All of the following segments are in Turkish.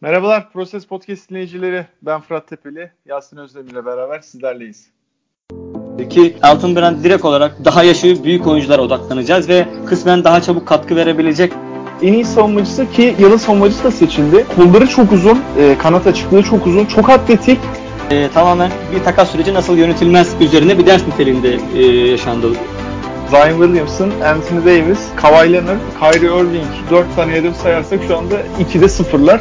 Merhabalar Proses Podcast dinleyicileri. Ben Fırat Tepeli, Yasin Özdemir ile beraber sizlerleyiz. Ki Altın Brand direkt olarak daha yaşı büyük oyunculara odaklanacağız ve kısmen daha çabuk katkı verebilecek En iyi savunmacısı ki yılın savunmacısı da seçildi. Kolları çok uzun, e, kanat açıklığı çok uzun, çok atletik. e, tamamen bir takas süreci nasıl yönetilmez üzerine bir ders niteliğinde e, yaşandı. Zion Williamson, Anthony Davis, Kawhi Leonard, Kyrie Irving 4 tane hedef sayarsak şu anda 2'de sıfırlar.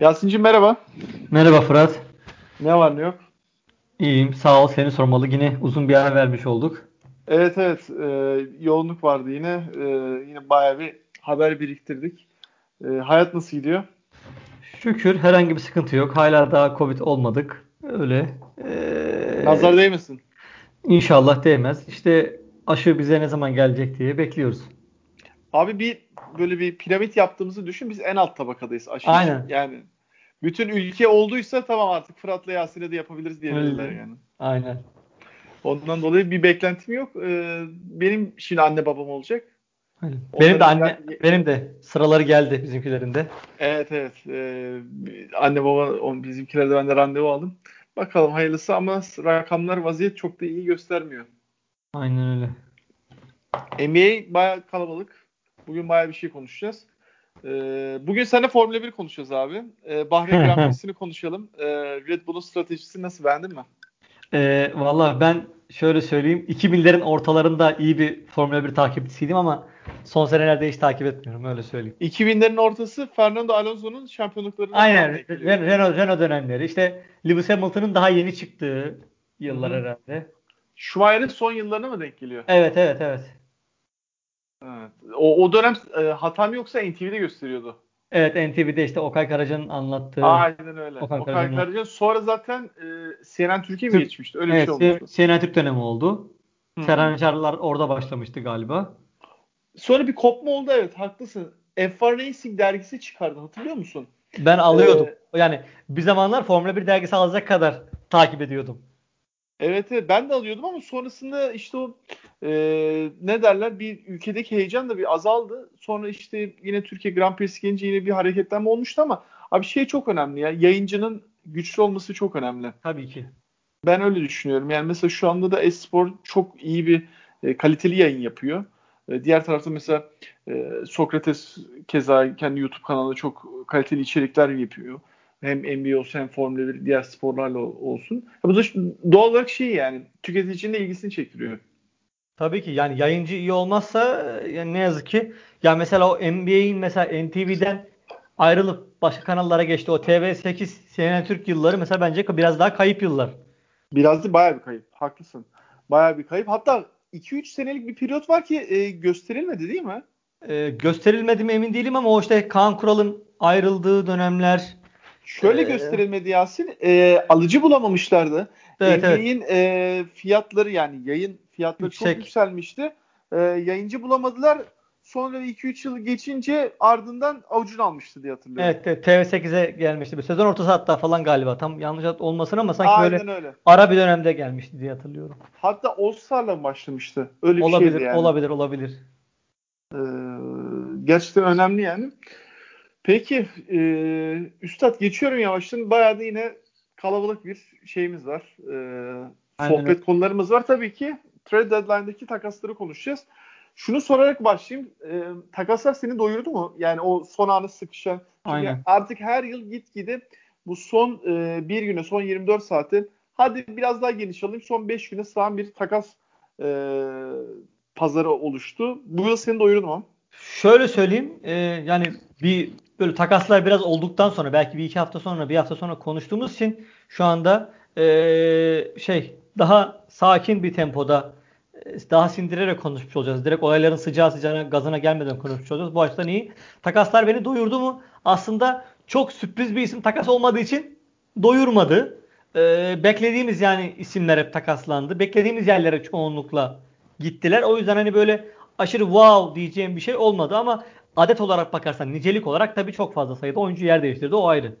Yasin'cim merhaba. Merhaba Fırat. Ne var ne yok? İyiyim. Sağ ol. Seni sormalı. Yine uzun bir ara vermiş olduk. Evet evet e, yoğunluk vardı yine. E, yine bayağı bir haber biriktirdik. E, hayat nasıl gidiyor? Şükür herhangi bir sıkıntı yok. Hala daha Covid olmadık. Öyle. Ee, Nazar değmesin. İnşallah değmez. İşte aşı bize ne zaman gelecek diye bekliyoruz. Abi bir böyle bir piramit yaptığımızı düşün. Biz en alt tabakadayız için. Aynen. Yani bütün ülke olduysa tamam artık Fırat'la Yasin'e de yapabiliriz diyebilirler yani. Aynen. Ondan dolayı bir beklentim yok. Ee, benim şimdi anne babam olacak. Aynen. Benim de anne gel- benim de sıraları geldi bizimkilerin de. Evet evet. Ee, anne baba bizimkilerde ben de randevu aldım. Bakalım hayırlısı ama rakamlar vaziyet çok da iyi göstermiyor. Aynen öyle. NBA bayağı kalabalık. Bugün bayağı bir şey konuşacağız. Ee, bugün seninle Formula 1 konuşacağız abi. Ee, Bahreyn Grand Prix'sini konuşalım. Ee, Red Bull'un stratejisi nasıl beğendin mi? Ee, Valla ben şöyle söyleyeyim. 2000'lerin ortalarında iyi bir Formula 1 takipçisiydim ama son senelerde hiç takip etmiyorum. Öyle söyleyeyim. 2000'lerin ortası Fernando Alonso'nun şampiyonluklarına Aynen. Renault, Renault dönemleri. İşte Lewis Hamilton'ın daha yeni çıktığı yıllar Hı hı. herhalde. Schumacher'in son yıllarına mı denk geliyor? Evet evet evet. Evet. O, o dönem e, hatam yoksa NTV'de gösteriyordu. Evet NTV'de işte Okay Karaca'nın anlattığı. Aynen öyle. Okan Okan Karacan. Karacan sonra zaten e, CNN Türkiye mi Türk- geçmişti? Öyle bir evet, şey olmuştu. CNN Türk dönemi oldu. Hı. Serhan Çarlar orada başlamıştı galiba. Sonra bir kopma oldu evet haklısın. F1 Racing dergisi çıkardı hatırlıyor musun? Ben alıyordum. Ee, yani bir zamanlar Formula 1 dergisi alacak kadar takip ediyordum. Evet, evet ben de alıyordum ama sonrasında işte o e, ne derler bir ülkedeki heyecan da bir azaldı. Sonra işte yine Türkiye Grand Prix'si gelince yine bir hareketlenme olmuştu ama abi şey çok önemli ya yayıncının güçlü olması çok önemli. Tabii ki. Ben öyle düşünüyorum. Yani mesela şu anda da Espor çok iyi bir e, kaliteli yayın yapıyor. E, diğer tarafta mesela e, Sokrates keza kendi YouTube kanalında çok kaliteli içerikler yapıyor. Hem NBA olsun hem Formula 1 diğer sporlarla olsun. Ya bu da doğal olarak şey yani tüketicinin de ilgisini çektiriyor. Tabii ki yani yayıncı iyi olmazsa yani ne yazık ki ya mesela o NBA'in mesela NTV'den ayrılıp başka kanallara geçti. O TV8 CNN Türk yılları mesela bence biraz daha kayıp yıllar. Biraz da bayağı bir kayıp. Haklısın. Bayağı bir kayıp. Hatta 2-3 senelik bir periyot var ki e, gösterilmedi değil mi? Ee, gösterilmedi mi emin değilim ama o işte Kaan Kural'ın ayrıldığı dönemler. Şöyle Ee, gösterilmedi Yasin. E, alıcı bulamamışlardı. Evet, evet. NBA'in e, fiyatları yani yayın fiyatları çok Yüksek. yükselmişti. E, yayıncı bulamadılar. Sonra 2-3 yıl geçince ardından avucunu almıştı diye hatırlıyorum. Evet, evet TV8'e gelmişti. Bir sezon ortası hatta falan galiba. Tam yanlış olmasın ama sanki Aynen böyle öyle. ara bir dönemde gelmişti diye hatırlıyorum. Hatta All Star'la mı başlamıştı? Öyle bir olabilir, şeydi yani. olabilir, olabilir. Ee, gerçekten önemli yani. Peki e, Üstad geçiyorum yavaştan. Bayağı da yine kalabalık bir şeyimiz var. Aynen sohbet konularımız var. Tabii ki trade deadline'daki takasları konuşacağız. Şunu sorarak başlayayım. Ee, takaslar seni doyurdu mu? Yani o son anı sıkışan. Aynen. artık her yıl gitgide bu son e, bir güne, son 24 saate hadi biraz daha geniş alayım. Son 5 güne sığan bir takas e, pazarı oluştu. Bu yıl seni doyurdu mu? Şöyle söyleyeyim, e, yani bir böyle takaslar biraz olduktan sonra belki bir iki hafta sonra, bir hafta sonra konuştuğumuz için şu anda e, şey daha sakin bir tempoda daha sindirerek konuşmuş olacağız. Direkt olayların sıcağı sıcağına gazına gelmeden konuşmuş olacağız. Bu açıdan iyi. Takaslar beni doyurdu mu? Aslında çok sürpriz bir isim takas olmadığı için doyurmadı. E, beklediğimiz yani isimler hep takaslandı. Beklediğimiz yerlere çoğunlukla gittiler. O yüzden hani böyle aşırı wow diyeceğim bir şey olmadı ama adet olarak bakarsan nicelik olarak tabii çok fazla sayıda oyuncu yer değiştirdi. O ayrı.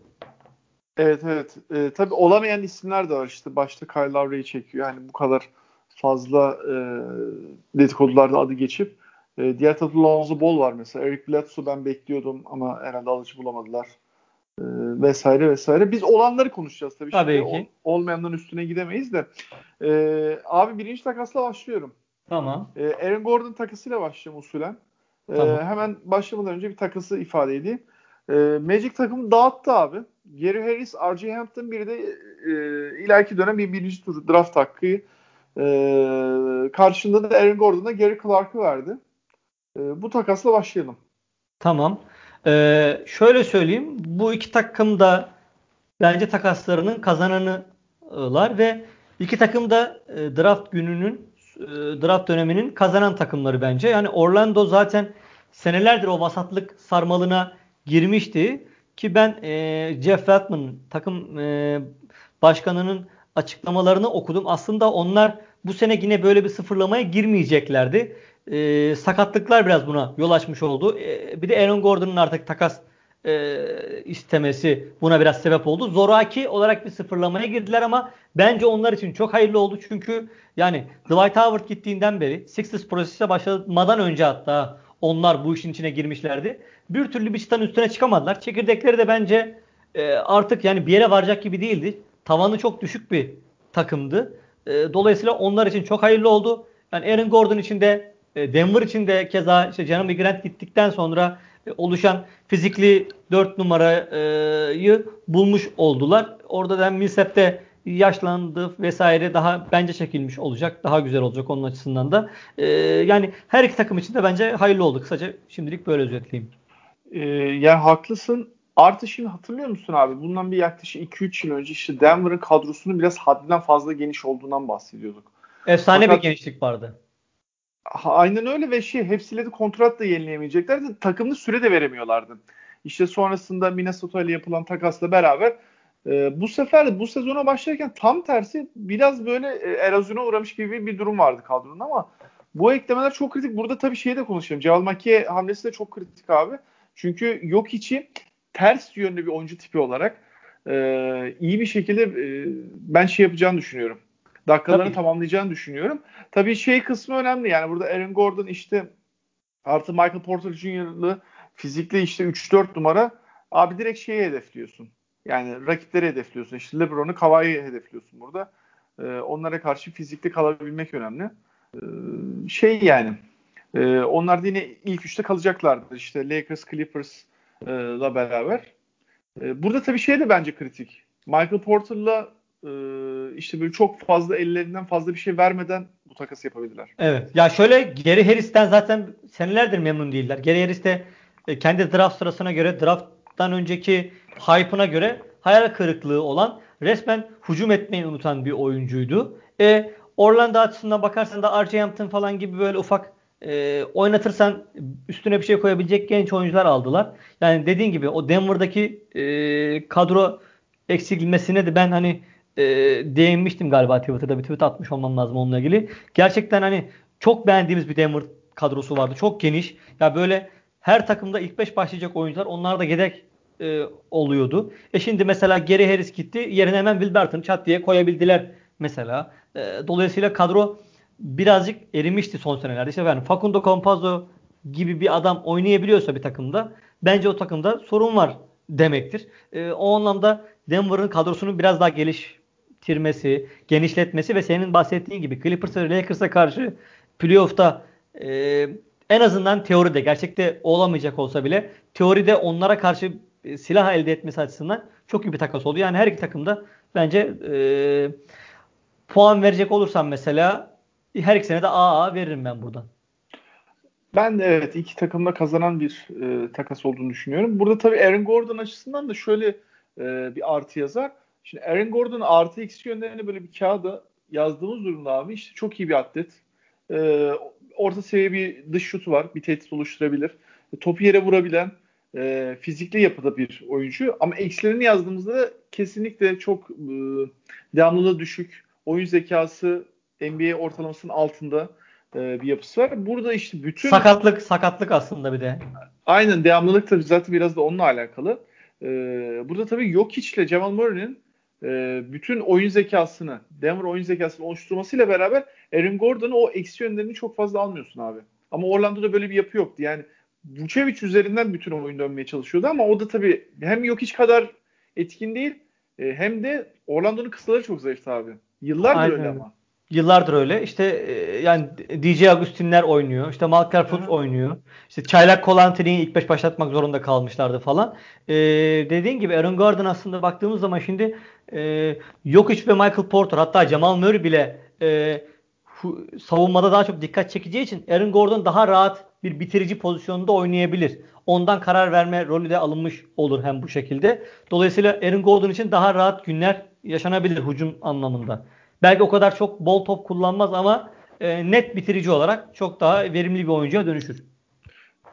Evet evet. Ee, tabii olamayan isimler de var işte. Başta Kyle Lowry'i çekiyor. Yani bu kadar fazla e, dedikodularda adı geçip E, diğer tarafta Lonzo Ball var mesela. Eric Bledsoe ben bekliyordum ama herhalde alıcı bulamadılar. E, vesaire vesaire. Biz olanları konuşacağız tabii. Tabii Şimdi ki. O, olmayanların üstüne gidemeyiz de. E, abi birinci takasla başlıyorum. Tamam. E, Aaron Gordon takasıyla başlayalım usulen. E, tamam. Hemen başlamadan önce bir takası ifade edeyim. E, Magic takımı dağıttı abi. Gary Harris, R.J. Hampton bir de e, ileriki dönem bir birinci tur draft hakkı e, karşında da Aaron Gordon'a Gary Clark'ı verdi. E, bu takasla başlayalım. Tamam. Ee, şöyle söyleyeyim. Bu iki takım da bence takaslarının kazananılar ve iki takım da e, draft gününün e, draft döneminin kazanan takımları bence. Yani Orlando zaten senelerdir o vasatlık sarmalına girmişti. Ki ben e, Jeff Weltman takım e, başkanının açıklamalarını okudum. Aslında onlar bu sene yine böyle bir sıfırlamaya girmeyeceklerdi. E, sakatlıklar biraz buna yol açmış oldu. E, bir de Aaron Gordon'un artık takas e, istemesi buna biraz sebep oldu. Zoraki olarak bir sıfırlamaya girdiler ama bence onlar için çok hayırlı oldu. Çünkü yani Dwight Howard gittiğinden beri Sixers prosesine başlamadan önce hatta onlar bu işin içine girmişlerdi. Bir türlü bir çıtanın üstüne çıkamadılar. Çekirdekleri de bence e, artık yani bir yere varacak gibi değildi. Tavanı çok düşük bir takımdı. E, dolayısıyla onlar için çok hayırlı oldu. Yani Aaron Gordon için de e, Denver için de keza işte Jeremy Grant gittikten sonra oluşan fizikli 4 numarayı bulmuş oldular. Orada da Millsap de yaşlandı vesaire daha bence çekilmiş olacak. Daha güzel olacak onun açısından da. Ee, yani her iki takım için de bence hayırlı oldu. Kısaca şimdilik böyle özetleyeyim. Ee, yani haklısın. Artı şimdi hatırlıyor musun abi? Bundan bir yaklaşık 2-3 yıl önce işte Denver'ın kadrosunun biraz haddinden fazla geniş olduğundan bahsediyorduk. Efsane Fakat, bir genişlik vardı. Aynen öyle ve şey hepsiyle de kontrat da yenileyemeyeceklerdi. Takımda süre de veremiyorlardı. İşte sonrasında Minnesota ile yapılan takasla beraber e, bu sefer bu sezona başlarken tam tersi biraz böyle e, erozyona uğramış gibi bir durum vardı kadronun ama bu eklemeler çok kritik. Burada tabii şeyi de konuşalım. Cemal Makiye hamlesi de çok kritik abi. Çünkü yok içi ters yönlü bir oyuncu tipi olarak e, iyi bir şekilde e, ben şey yapacağını düşünüyorum. Dakikalarını Tabii. tamamlayacağını düşünüyorum. Tabii şey kısmı önemli. Yani burada Aaron Gordon işte artı Michael Porter Jr.'lı fizikli işte 3-4 numara abi direkt şeyi hedefliyorsun. Yani rakipleri hedefliyorsun. İşte LeBron'u Kawhi'yi hedefliyorsun burada. E, onlara karşı fizikli kalabilmek önemli. E, şey yani e, onlar da yine ilk üçte kalacaklardır. İşte Lakers, Clippers'la e, beraber. E, burada tabii şey de bence kritik. Michael Porter'la işte böyle çok fazla ellerinden fazla bir şey vermeden bu takası yapabilirler. Evet. Ya şöyle Gary Harris'ten zaten senelerdir memnun değiller. Gary Harris de e, kendi draft sırasına göre drafttan önceki hype'ına göre hayal kırıklığı olan resmen hücum etmeyi unutan bir oyuncuydu. E, Orlando açısından bakarsan da R.J. Hampton falan gibi böyle ufak e, oynatırsan üstüne bir şey koyabilecek genç oyuncular aldılar. Yani dediğin gibi o Denver'daki e, kadro eksilmesine de ben hani e, değinmiştim galiba Twitter'da bir tweet atmış olmam lazım onunla ilgili. Gerçekten hani çok beğendiğimiz bir Denver kadrosu vardı. Çok geniş. Ya böyle her takımda ilk 5 başlayacak oyuncular onlar da yedek e, oluyordu. E şimdi mesela Gary Harris gitti. Yerine hemen Will çat diye koyabildiler mesela. E, dolayısıyla kadro birazcık erimişti son senelerde. İşte yani Facundo Campazzo gibi bir adam oynayabiliyorsa bir takımda bence o takımda sorun var demektir. E, o anlamda Denver'ın kadrosunun biraz daha geliştirmesi, genişletmesi ve senin bahsettiğin gibi Clippers ve Lakers'a karşı playoff'ta e, en azından teoride, gerçekte olamayacak olsa bile teoride onlara karşı e, silah elde etmesi açısından çok iyi bir takas oldu. Yani her iki takımda bence e, puan verecek olursam mesela her ikisine de AA veririm ben buradan. Ben de evet iki takımda kazanan bir e, takas olduğunu düşünüyorum. Burada tabii Aaron Gordon açısından da şöyle e, bir artı yazar. Şimdi Aaron Gordon artı eksi yönlerini böyle bir kağıda yazdığımız durumda abi işte çok iyi bir atlet. E, orta seviye bir dış şutu var. Bir tehdit oluşturabilir. Topu yere vurabilen e, fizikli yapıda bir oyuncu. Ama eksilerini yazdığımızda da kesinlikle çok e, devamlılığı düşük. Oyun zekası NBA ortalamasının altında e, bir yapısı var. Burada işte bütün... Sakatlık, sakatlık aslında bir de. Aynen devamlılık tabii zaten biraz da onunla alakalı. E, burada tabii yok ile Jamal Murray'nin e, bütün oyun zekasını, Denver oyun zekasını oluşturmasıyla beraber Aaron Gordon'un o eksi yönlerini çok fazla almıyorsun abi. Ama Orlando'da böyle bir yapı yoktu. Yani Vucevic üzerinden bütün oyun dönmeye çalışıyordu ama o da tabii hem yok hiç kadar etkin değil e, hem de Orlando'nun kısaları çok zayıftı abi. Yıllardır Aynen. öyle ama. Yıllardır öyle. İşte e, yani DJ Agustinler oynuyor. İşte Malker Fultz oynuyor. İşte Çaylak Kolantri'yi ilk beş başlatmak zorunda kalmışlardı falan. Ee, dediğin gibi Aaron Gordon aslında baktığımız zaman şimdi e, Jokic ve Michael Porter hatta Jamal Murray bile e, savunmada daha çok dikkat çekeceği için Aaron Gordon daha rahat bir bitirici pozisyonunda oynayabilir. Ondan karar verme rolü de alınmış olur hem bu şekilde. Dolayısıyla Aaron Gordon için daha rahat günler yaşanabilir hücum anlamında. Belki o kadar çok bol top kullanmaz ama e, net bitirici olarak çok daha verimli bir oyuncuya dönüşür.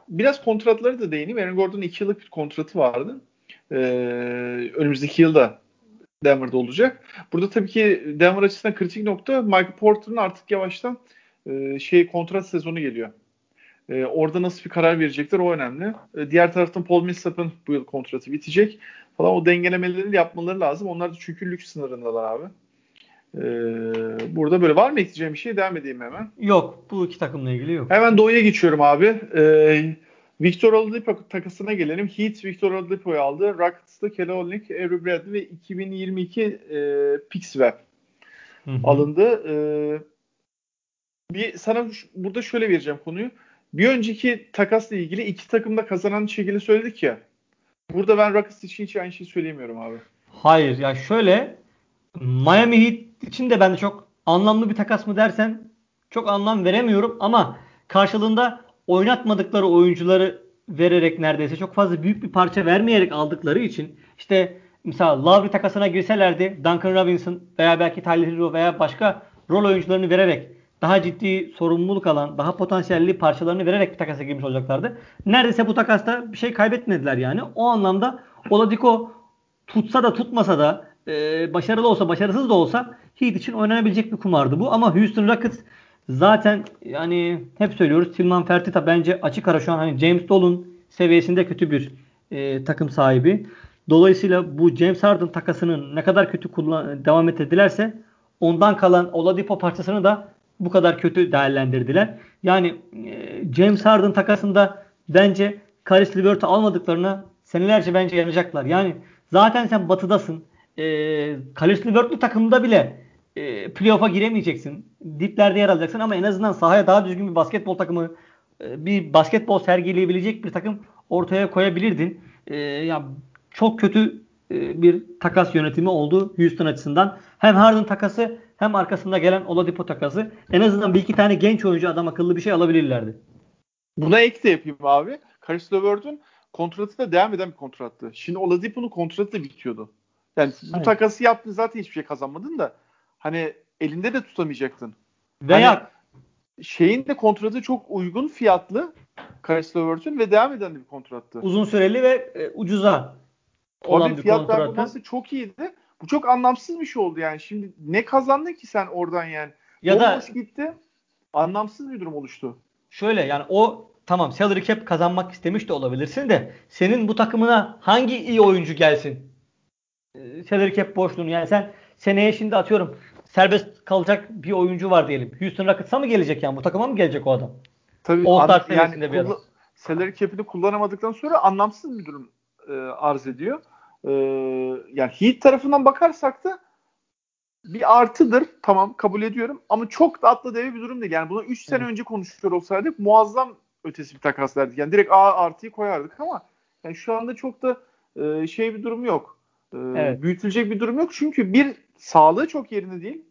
Biraz kontratları da değineyim. Aaron Gordon'un 2 yıllık bir kontratı vardı. Ee, önümüzdeki yılda Denver'da olacak. Burada tabii ki Denver açısından kritik nokta Michael Porter'ın artık yavaştan e, şey kontrat sezonu geliyor. E, orada nasıl bir karar verecekler o önemli. E, diğer taraftan Paul Millsap'ın bu yıl kontratı bitecek falan o dengelemelerini yapmaları lazım. Onlar da çünkü lüks sınırındalar abi. E, burada böyle var mı ekleyeceğim bir şey? Devam edeyim hemen. Yok. Bu iki takımla ilgili yok. Hemen Doğu'ya geçiyorum abi. E, Victor Oladipo takasına gelelim. Heat Victor Oladipo'yu aldı. Rockets'ta Kelly Olynyk, Avery Bradley ve 2022 e, ver alındı. E, bir sana burada şöyle vereceğim konuyu. Bir önceki takasla ilgili iki takımda kazanan şekilde söyledik ya. Burada ben Rockets için hiç aynı şeyi söyleyemiyorum abi. Hayır ya şöyle Miami Heat için de ben çok anlamlı bir takas mı dersen çok anlam veremiyorum ama karşılığında oynatmadıkları oyuncuları vererek neredeyse çok fazla büyük bir parça vermeyerek aldıkları için işte mesela Lowry takasına girselerdi Duncan Robinson veya belki Tyler Hero veya başka rol oyuncularını vererek daha ciddi sorumluluk alan, daha potansiyelli parçalarını vererek bir takasa girmiş olacaklardı. Neredeyse bu takasta bir şey kaybetmediler yani. O anlamda Oladipo tutsa da tutmasa da e, başarılı olsa başarısız da olsa Heat için oynanabilecek bir kumardı bu. Ama Houston Rockets zaten yani hep söylüyoruz Tilman Fertitta bence açık ara şu an hani James Dolan seviyesinde kötü bir e, takım sahibi. Dolayısıyla bu James Harden takasının ne kadar kötü kullan devam ettirdilerse ondan kalan Oladipo parçasını da bu kadar kötü değerlendirdiler. Yani e, James Harden takasında bence Karis LeVert'ı almadıklarına senelerce bence yanacaklar. Yani zaten sen batıdasın. E, Karis LeVert'lü takımda bile e, playoff'a giremeyeceksin. Diplerde yer alacaksın ama en azından sahaya daha düzgün bir basketbol takımı e, bir basketbol sergileyebilecek bir takım ortaya koyabilirdin. E, ya çok kötü e, bir takas yönetimi oldu Houston açısından. Hem Harden takası hem arkasında gelen Oladipo takası. En azından bir iki tane genç oyuncu adam akıllı bir şey alabilirlerdi. Buna ek de yapayım abi. Caris LeVert'ün kontratı da devam eden bir kontrattı. Şimdi Oladipo'nun kontratı da bitiyordu. Yani bu evet. takası yaptın zaten hiçbir şey kazanmadın da hani elinde de tutamayacaktın. Veya hani şeyin de kontratı çok uygun fiyatlı Caris LeVert'ün ve devam eden bir kontrattı. Uzun süreli ve e, ucuza olan Tabii bir fiyat kontratı. performansı çok iyiydi. Bu çok anlamsız bir şey oldu yani. Şimdi ne kazandın ki sen oradan yani? Ya Olmuş da gitti. Anlamsız bir durum oluştu. Şöyle yani o tamam salary cap kazanmak istemiş de olabilirsin de senin bu takımına hangi iyi oyuncu gelsin? Ee, salary cap boşluğunu yani sen seneye şimdi atıyorum serbest kalacak bir oyuncu var diyelim. Houston Rockets'a mı gelecek yani? Bu takıma mı gelecek o adam? Tabii All-Star yani bir adam. Salary cap'ini kullanamadıktan sonra anlamsız bir durum e, arz ediyor. E, yani Heat tarafından bakarsak da bir artıdır. Tamam kabul ediyorum. Ama çok da atla devi bir durum değil. Yani bunu 3 sene önce konuşuyor olsaydık muazzam ötesi bir takas derdik. Yani direkt A artıyı koyardık ama yani şu anda çok da e, şey bir durum yok. E, evet. Büyütülecek bir durum yok. Çünkü bir sağlığı çok yerinde değil.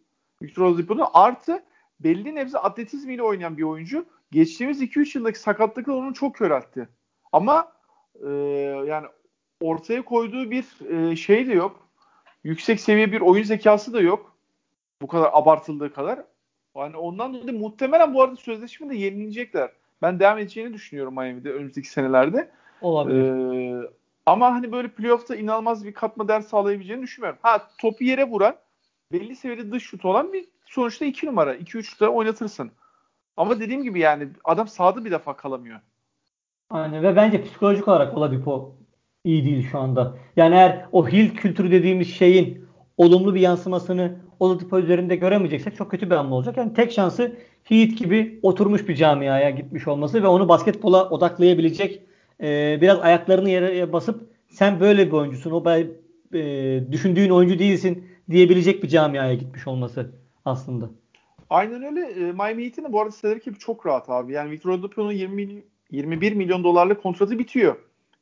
Victor Oladipo'nun artı belli nebze atletizmiyle oynayan bir oyuncu. Geçtiğimiz 2-3 yıldaki sakatlıklar onu çok köreltti. Ama e, yani ortaya koyduğu bir e, şey de yok. Yüksek seviye bir oyun zekası da yok. Bu kadar abartıldığı kadar. Yani ondan dolayı muhtemelen bu arada sözleşme de yenilecekler. Ben devam edeceğini düşünüyorum Miami'de önümüzdeki senelerde. Olabilir. Ee, ama hani böyle playoff'ta inanılmaz bir katma değer sağlayabileceğini düşünmüyorum. Ha topu yere vuran belli seviyede dış şut olan bir sonuçta 2 numara. 2-3'te oynatırsın. Ama dediğim gibi yani adam sağda bir defa kalamıyor. Aynen ve bence psikolojik olarak Oladipo iyi değil şu anda. Yani eğer o Hill kültürü dediğimiz şeyin olumlu bir yansımasını Oladipo üzerinde göremeyeceksek çok kötü bir hamle olacak. Yani tek şansı Heat gibi oturmuş bir camiaya gitmiş olması ve onu basketbola odaklayabilecek e, biraz ayaklarını yere basıp sen böyle bir oyuncusun. O e, düşündüğün oyuncu değilsin diyebilecek bir camiaya gitmiş olması aslında. Aynen öyle. E, Miami Heat'in bu arada salary cap'i çok rahat abi. Yani Victor Oladipo'nun 20 21 milyon dolarlık kontratı bitiyor.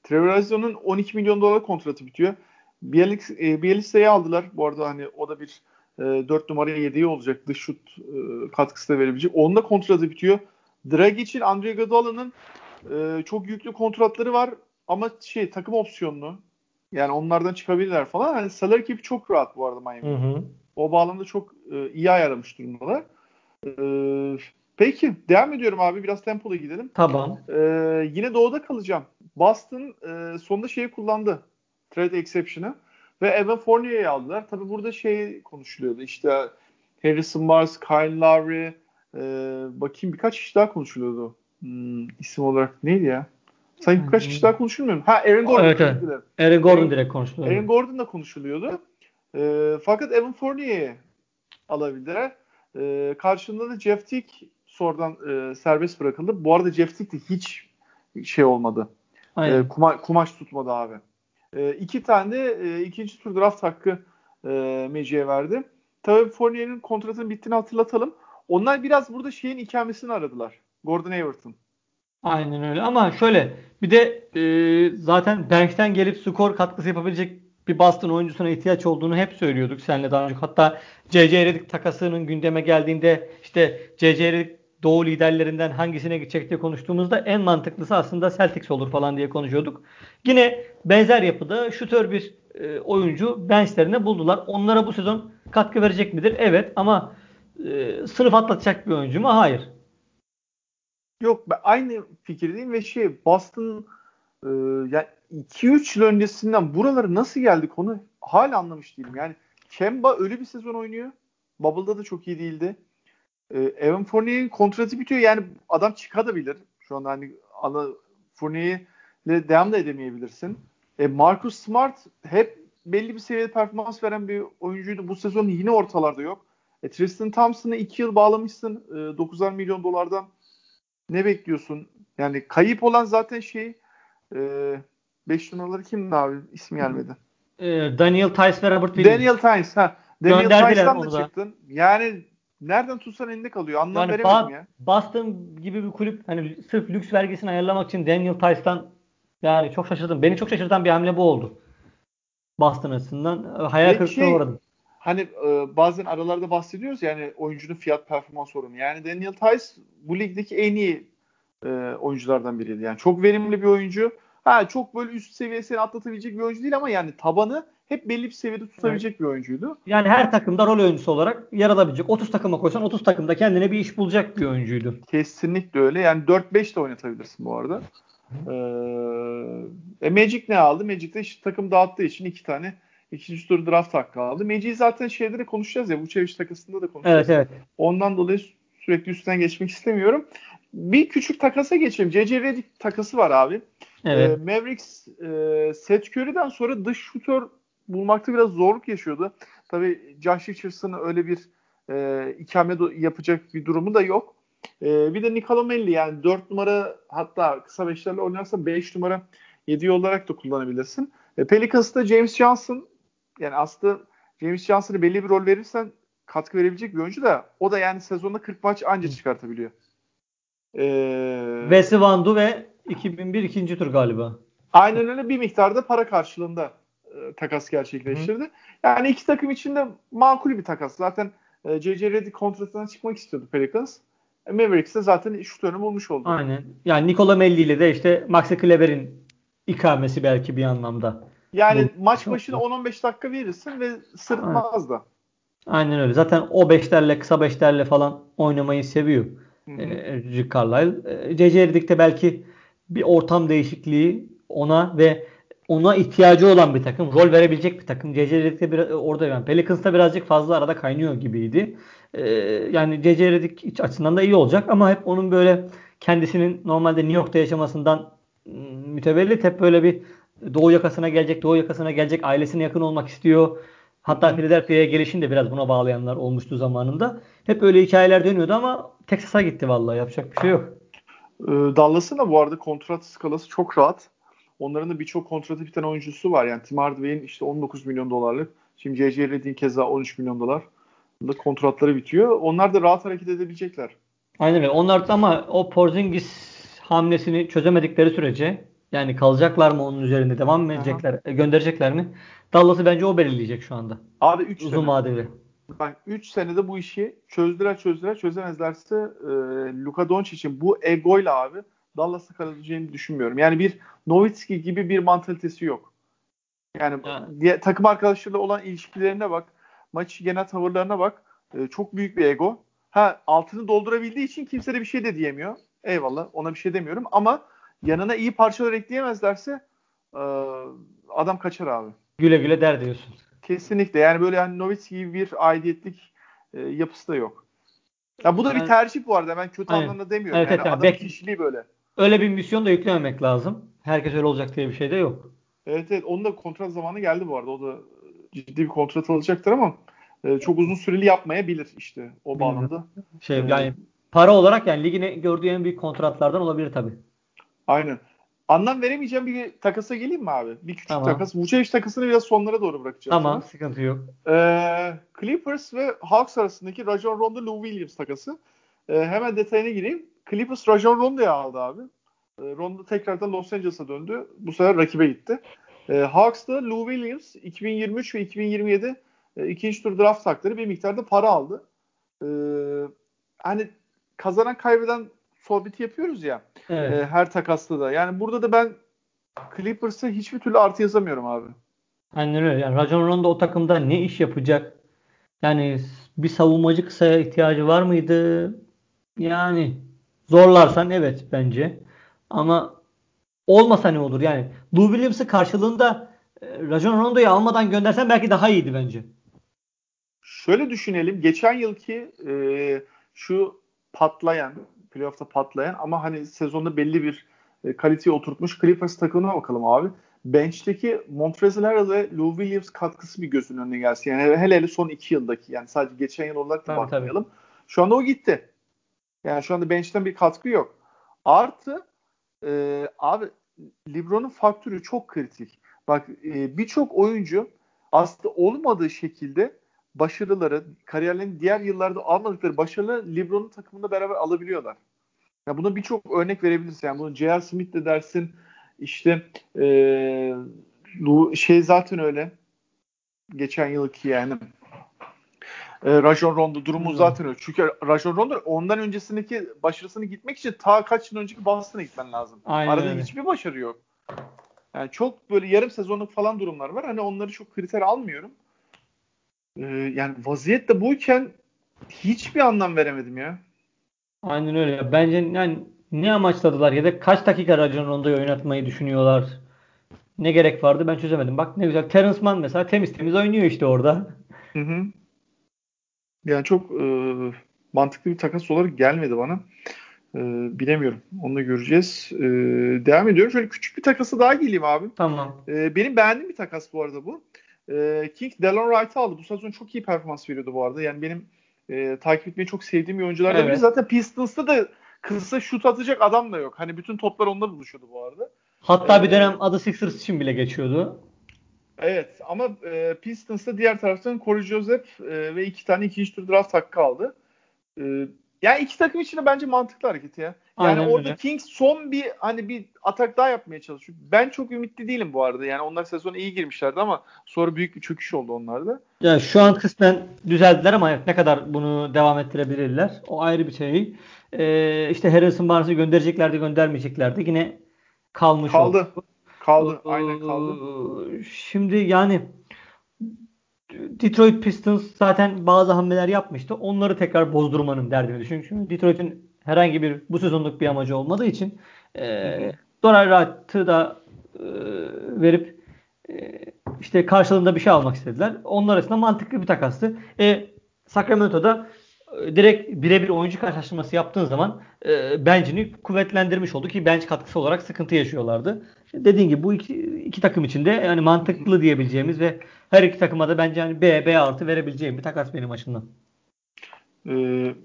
Trevor Arizo'nun 12 milyon dolarlık kontratı bitiyor. Bielisa'yı e, aldılar. Bu arada hani o da bir e, 4 numaraya 7'yi olacak. Dış şut e, katkısı da verebilecek. Onun da kontratı bitiyor. Dragic'in, Andre Iguodala'nın e, çok yüklü kontratları var ama şey takım opsiyonlu. Yani onlardan çıkabilirler falan. Hani salary cap'i çok rahat bu arada Miami. Hı hı. O bağlamda çok e, iyi ayarlamış durumdalar. E, peki devam ediyorum abi. Biraz tempolu gidelim. Tamam. E, yine doğuda kalacağım. Boston e, sonunda şeyi kullandı. Trade exception'ı. Ve Evan Fournier'i aldılar. Tabi burada şey konuşuluyordu. İşte Harrison Barnes, Kyle Lowry, e, bakayım birkaç kişi daha konuşuluyordu. Hmm, isim olarak neydi ya? Sanki birkaç kişi daha konuşulmuyor mu? Ha Aaron Gordon. Evet, evet. Aaron Gordon Aaron, direkt konuşuluyor. Aaron Gordon da konuşuluyordu. E, fakat Evan Fournier'i alabildiler. E, karşılığında da Jeff Tick sonradan e, serbest bırakıldı. Bu arada Jeff Tick de hiç şey olmadı. E, kuma, kumaş tutmadı abi. E, iki tane de e, ikinci tur draft hakkı e, Magic'e verdi. Tabii Fournier'in kontratının bittiğini hatırlatalım. Onlar biraz burada şeyin ikamesini aradılar. Gordon Hayward'ın. Aynen öyle ama şöyle bir de e, zaten bench'ten gelip skor katkısı yapabilecek bir Boston oyuncusuna ihtiyaç olduğunu hep söylüyorduk seninle daha önce. Hatta C.C. Redick takasının gündeme geldiğinde işte C.C. Redick Doğu liderlerinden hangisine gidecek diye konuştuğumuzda en mantıklısı aslında Celtics olur falan diye konuşuyorduk. Yine benzer yapıda şutör bir e, oyuncu benchlerine buldular. Onlara bu sezon katkı verecek midir? Evet ama e, sınıf atlatacak bir oyuncu mu? Hayır. Yok ben aynı fikirdeyim ve şey Boston e, yani 2-3 yıl öncesinden buralara nasıl geldik onu hala anlamış değilim. Yani Kemba öyle bir sezon oynuyor. Bubble'da da çok iyi değildi. E, Evan Fournier'in kontratı bitiyor. Yani adam çıkabilir. Şu anda hani Fournier'le devam da edemeyebilirsin. E, Marcus Smart hep belli bir seviyede performans veren bir oyuncuydu. Bu sezon yine ortalarda yok. E, Tristan Thompson'ı 2 yıl bağlamışsın. E, 9'ar milyon dolardan. Ne bekliyorsun? Yani kayıp olan zaten şey 5 e, numaraları kimdi abi? İsmi gelmedi. E, Daniel Tice ve Robert Williams. Daniel Tice ha. Daniel Tice'dan da çıktın. Yani nereden tutsan elinde kalıyor. Anlam yani veremedim ba- ya. Boston gibi bir kulüp hani sırf lüks vergisini ayarlamak için Daniel Tice'dan yani çok şaşırdım. Beni çok şaşırtan bir hamle bu oldu. Boston açısından. Hayal kırıklığına şey, uğradım. Hani e, bazen aralarda bahsediyoruz yani oyuncunun fiyat performans oranı. Yani Daniel Tice bu ligdeki en iyi e, oyunculardan biriydi. Yani çok verimli bir oyuncu. Ha çok böyle üst seviyesini atlatabilecek bir oyuncu değil ama yani tabanı hep belli bir seviyede tutabilecek evet. bir oyuncuydu. Yani her takımda rol oyuncusu olarak yer alabilecek. 30 takıma koysan 30 takımda kendine bir iş bulacak bir oyuncuydu. Kesinlikle öyle. Yani 4-5 de oynatabilirsin bu arada. Ee, e Magic ne aldı? Magic de işte takım dağıttığı için iki tane ikinci tur draft hakkı aldı. Magic'i zaten şeyde de konuşacağız ya. Bu çeviş takasında da konuşacağız. Evet evet. Ondan dolayı sürekli üstten geçmek istemiyorum. Bir küçük takasa geçelim. C.C. Redick takası var abi. Evet. Ee, Mavericks e, Seth Curry'den sonra dış şutör bulmakta biraz zorluk yaşıyordu. Tabii Josh Richardson'ın öyle bir e, ikame yapacak bir durumu da yok. E, bir de Nicolo Melli yani 4 numara hatta kısa beşlerle oynarsa 5 numara 7 olarak da kullanabilirsin. E, Pelicans'ta James Johnson yani aslında James Johnson'a belli bir rol verirsen katkı verebilecek bir oyuncu da o da yani sezonda 40 maç anca çıkartabiliyor. Ee, Wes Vandu ve 2001 ikinci tur galiba. Aynen öyle bir miktarda para karşılığında e, takas gerçekleştirdi. Hı. Yani iki takım için de makul bir takas. Zaten e, J.J. Redick kontratından çıkmak istiyordu Pelicans. E, Mavericks de zaten şutörünü bulmuş oldu. Aynen. Yani Nikola Melli ile de işte Maxi Kleber'in ikamesi belki bir anlamda. Yani Bu, maç başına 10-15 dakika verirsin ve sırtmaz da. Aynen öyle. Zaten o beşlerle kısa beşlerle falan oynamayı seviyor. E, Rick Carlisle. E, de belki bir ortam değişikliği ona ve ona ihtiyacı olan bir takım. Rol verebilecek bir takım. C.C. Redick bir, orada yani Pelicans'ta birazcık fazla arada kaynıyor gibiydi. Ee, yani C.C. Redick açısından da iyi olacak ama hep onun böyle kendisinin normalde New York'ta yaşamasından mütevellit hep böyle bir doğu yakasına gelecek, doğu yakasına gelecek, ailesine yakın olmak istiyor. Hatta Philadelphia'ya gelişini de biraz buna bağlayanlar olmuştu zamanında. Hep öyle hikayeler dönüyordu ama Texas'a gitti vallahi yapacak bir şey yok. Ee, Dallas'ın da bu arada kontrat skalası çok rahat. Onların da birçok kontratı biten oyuncusu var. Yani Tim Hardaway'in işte 19 milyon dolarlık. Şimdi J.J. Redick'in keza 13 milyon dolar. Da kontratları bitiyor. Onlar da rahat hareket edebilecekler. Aynen öyle. Onlar da ama o Porzingis hamlesini çözemedikleri sürece yani kalacaklar mı onun üzerinde devam mı edecekler, Aha. gönderecekler mi? Dallas'ı bence o belirleyecek şu anda. Abi 3 Uzun sene. vadeli. Bak 3 senede bu işi çözdüler çözdüler çözemezlerse e, Luka Doncic'in bu egoyla abi Dallas'ı kalabileceğini düşünmüyorum. Yani bir Nowitzki gibi bir mantalitesi yok. Yani diye, takım arkadaşlarıyla olan ilişkilerine bak. Maç genel tavırlarına bak. E, çok büyük bir ego. Ha altını doldurabildiği için kimse de bir şey de diyemiyor. Eyvallah ona bir şey demiyorum ama yanına iyi parçalar ekleyemezlerse e, adam kaçar abi. Güle güle der diyorsun. Kesinlikle. Yani böyle hani Novitz gibi bir aidiyetlik e, yapısı da yok. Ya bu da yani, bir tercih bu arada. Ben kötü Aynen. anlamda demiyorum. Evet, yani evet, adamın kişiliği böyle. Öyle bir misyon da yüklememek lazım. Herkes öyle olacak diye bir şey de yok. Evet evet. Onun da kontrat zamanı geldi bu arada. O da ciddi bir kontrat alacaktır ama e, çok uzun süreli yapmayabilir işte o bağlamda. Şey yani para olarak yani ligine gördüğü en büyük kontratlardan olabilir tabii. Aynen. Anlam veremeyeceğim bir takasa geleyim mi abi? Bir küçük tamam. takas. Vucevic takasını biraz sonlara doğru bırakacağım. Tamam sana. sıkıntı yok. Ee, Clippers ve Hawks arasındaki Rajon Rondo Lou Williams takası. Ee, hemen detayına gireyim. Clippers Rajon Rondo'yu aldı abi. Ee, Rondo tekrardan Los Angeles'a döndü. Bu sefer rakibe gitti. Ee, Hawks'ta Lou Williams 2023 ve 2027 e, ikinci tur draft hakları bir miktarda para aldı. Ee, hani kazanan kaybeden sohbeti yapıyoruz ya. Evet. E, her takasta da. Yani burada da ben Clippers'a hiçbir türlü artı yazamıyorum abi. Aynen öyle. Yani Rajon Rondo o takımda ne iş yapacak? Yani bir savunmacı kısaya ihtiyacı var mıydı? Yani zorlarsan evet bence. Ama olmasa ne olur? Yani Lou Williams'ı karşılığında e, Rajon Rondo'yu almadan göndersen belki daha iyiydi bence. Şöyle düşünelim. Geçen yılki e, şu patlayan playoff'ta patlayan ama hani sezonda belli bir e, kaliteyi oturtmuş Clippers takımına bakalım abi. Bench'teki Montrezl ve Lou Williams katkısı bir gözün önüne gelsin. Yani hele hele son iki yıldaki yani sadece geçen yıl olarak da bakmayalım. Tabii. Şu anda o gitti. Yani şu anda bench'ten bir katkı yok. Artı e, abi LeBron'un faktörü çok kritik. Bak e, birçok oyuncu aslında olmadığı şekilde başarıları, kariyerlerinin diğer yıllarda almadıkları başarıları LeBron'un takımında beraber alabiliyorlar. Ya buna birçok örnek verebiliriz. Yani bunu J.R. Smith de dersin. İşte ee, şey zaten öyle. Geçen yılki yani. E, Rajon Rondo durumu zaten öyle. Çünkü Rajon Rondo ondan öncesindeki başarısını gitmek için ta kaç yıl önceki Boston'a gitmen lazım. Aynen Arada öyle. hiçbir başarı yok. Yani çok böyle yarım sezonluk falan durumlar var. Hani onları çok kriter almıyorum. Ee, yani vaziyet de buyken hiçbir anlam veremedim ya. Aynen öyle. Bence yani ne amaçladılar ya da kaç dakika Rajon Rondo'yu oynatmayı düşünüyorlar? Ne gerek vardı ben çözemedim. Bak ne güzel. Terence Mann mesela temiz temiz oynuyor işte orada. Hı hı. Yani çok e, mantıklı bir takas olarak gelmedi bana. E, bilemiyorum. Onu da göreceğiz. E, devam ediyorum. Şöyle küçük bir takası daha geleyim abi. Tamam. E, benim beğendiğim bir takas bu arada bu. E, King Delon Wright'ı aldı. Bu sezon çok iyi performans veriyordu bu arada. Yani benim e, takip etmeyi çok sevdiğim bir oyunculardan evet. biri. Zaten Pistons'ta da kısa şut atacak adam da yok. Hani bütün toplar onda buluşuyordu bu arada. Hatta ee, bir dönem adı Sixers için bile geçiyordu. Evet ama e, Pistons'ta diğer taraftan Corey Joseph e, ve iki tane ikinci tur draft hakkı aldı. E, yani iki takım için de bence mantıklı hareket ya. Yani Aynen orada öyle. Kings son bir hani bir atak daha yapmaya çalışıyor. Ben çok ümitli değilim bu arada. Yani onlar sezona iyi girmişlerdi ama sonra büyük bir çöküş oldu onlarda. Ya şu an kısmen düzeldiler ama ne kadar bunu devam ettirebilirler o ayrı bir şey. Ee, işte Harrison Barnes'ı göndereceklerdi göndermeyeceklerdi. Yine kalmış kaldı. oldu. Kaldı. Aynen kaldı. Şimdi yani Detroit Pistons zaten bazı hamleler yapmıştı. Onları tekrar bozdurmanın derdini düşün. Çünkü Detroit'in herhangi bir bu sezonluk bir amacı olmadığı için e, Donald Wright'ı da e, verip e, işte karşılığında bir şey almak istediler. Onlar arasında mantıklı bir takastı. E, Sacramento'da e, direkt birebir oyuncu karşılaştırması yaptığın zaman e, bencini kuvvetlendirmiş oldu ki bench katkısı olarak sıkıntı yaşıyorlardı. Dediğim gibi bu iki, iki takım için de yani mantıklı diyebileceğimiz ve her iki takıma da bence yani B, B artı verebileceğim bir takas benim açımdan. Ee,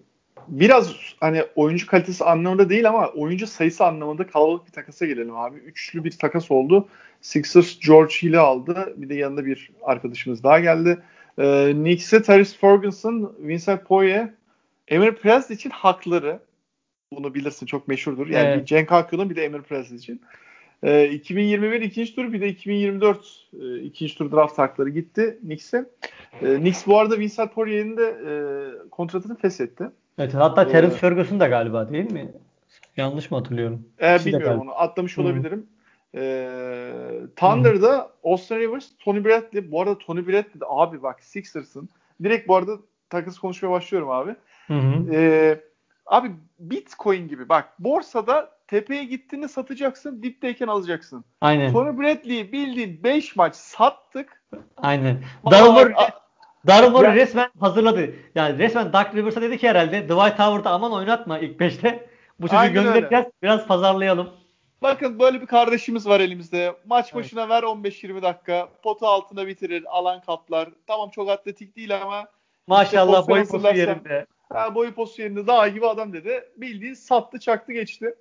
biraz hani oyuncu kalitesi anlamında değil ama oyuncu sayısı anlamında kalabalık bir takasa gelelim abi. Üçlü bir takas oldu. Sixers George Hill'i aldı. Bir de yanında bir arkadaşımız daha geldi. Ee, Knicks'e Tyrese Ferguson, Vincent Poirier, Emir Presley için hakları. Bunu bilirsin çok meşhurdur. Yani evet. Cenk Hakkı'nın bir de Emir Presley için. Ee, 2021 ikinci tur bir de 2024 e, ikinci tur draft hakları gitti Knicks'e. Ee, Knicks bu arada Vincent Poirier'in de e, kontratını feshetti. Evet hatta ee, Terence Ferguson da galiba değil mi? Yanlış mı hatırlıyorum? E, bilmiyorum onu atlamış hmm. olabilirim. Ee, Thunder'da hmm. Austin Rivers, Tony Bradley. Bu arada Tony Bradley de abi bak Sixers'ın. Direkt bu arada takas konuşmaya başlıyorum abi. Hı Ee, abi Bitcoin gibi bak borsada tepeye gittiğinde satacaksın, dipteyken alacaksın. Aynen. Tony Bradley'i bildiğin 5 maç sattık. Aynen. Darumur Yani, resmen hazırladı. Yani resmen Doug Rivers'a dedi ki herhalde Dwight Howard'ı aman oynatma ilk 5'te. Bu çocuğu göndereceğiz. Biraz pazarlayalım. Bakın böyle bir kardeşimiz var elimizde. Maç başına evet. ver 15-20 dakika. Potu altına bitirir. Alan kaplar. Tamam çok atletik değil ama Maşallah işte boyu posu yerinde. Ha, boyu posu yerinde daha gibi adam dedi. Bildiğin sattı çaktı geçti.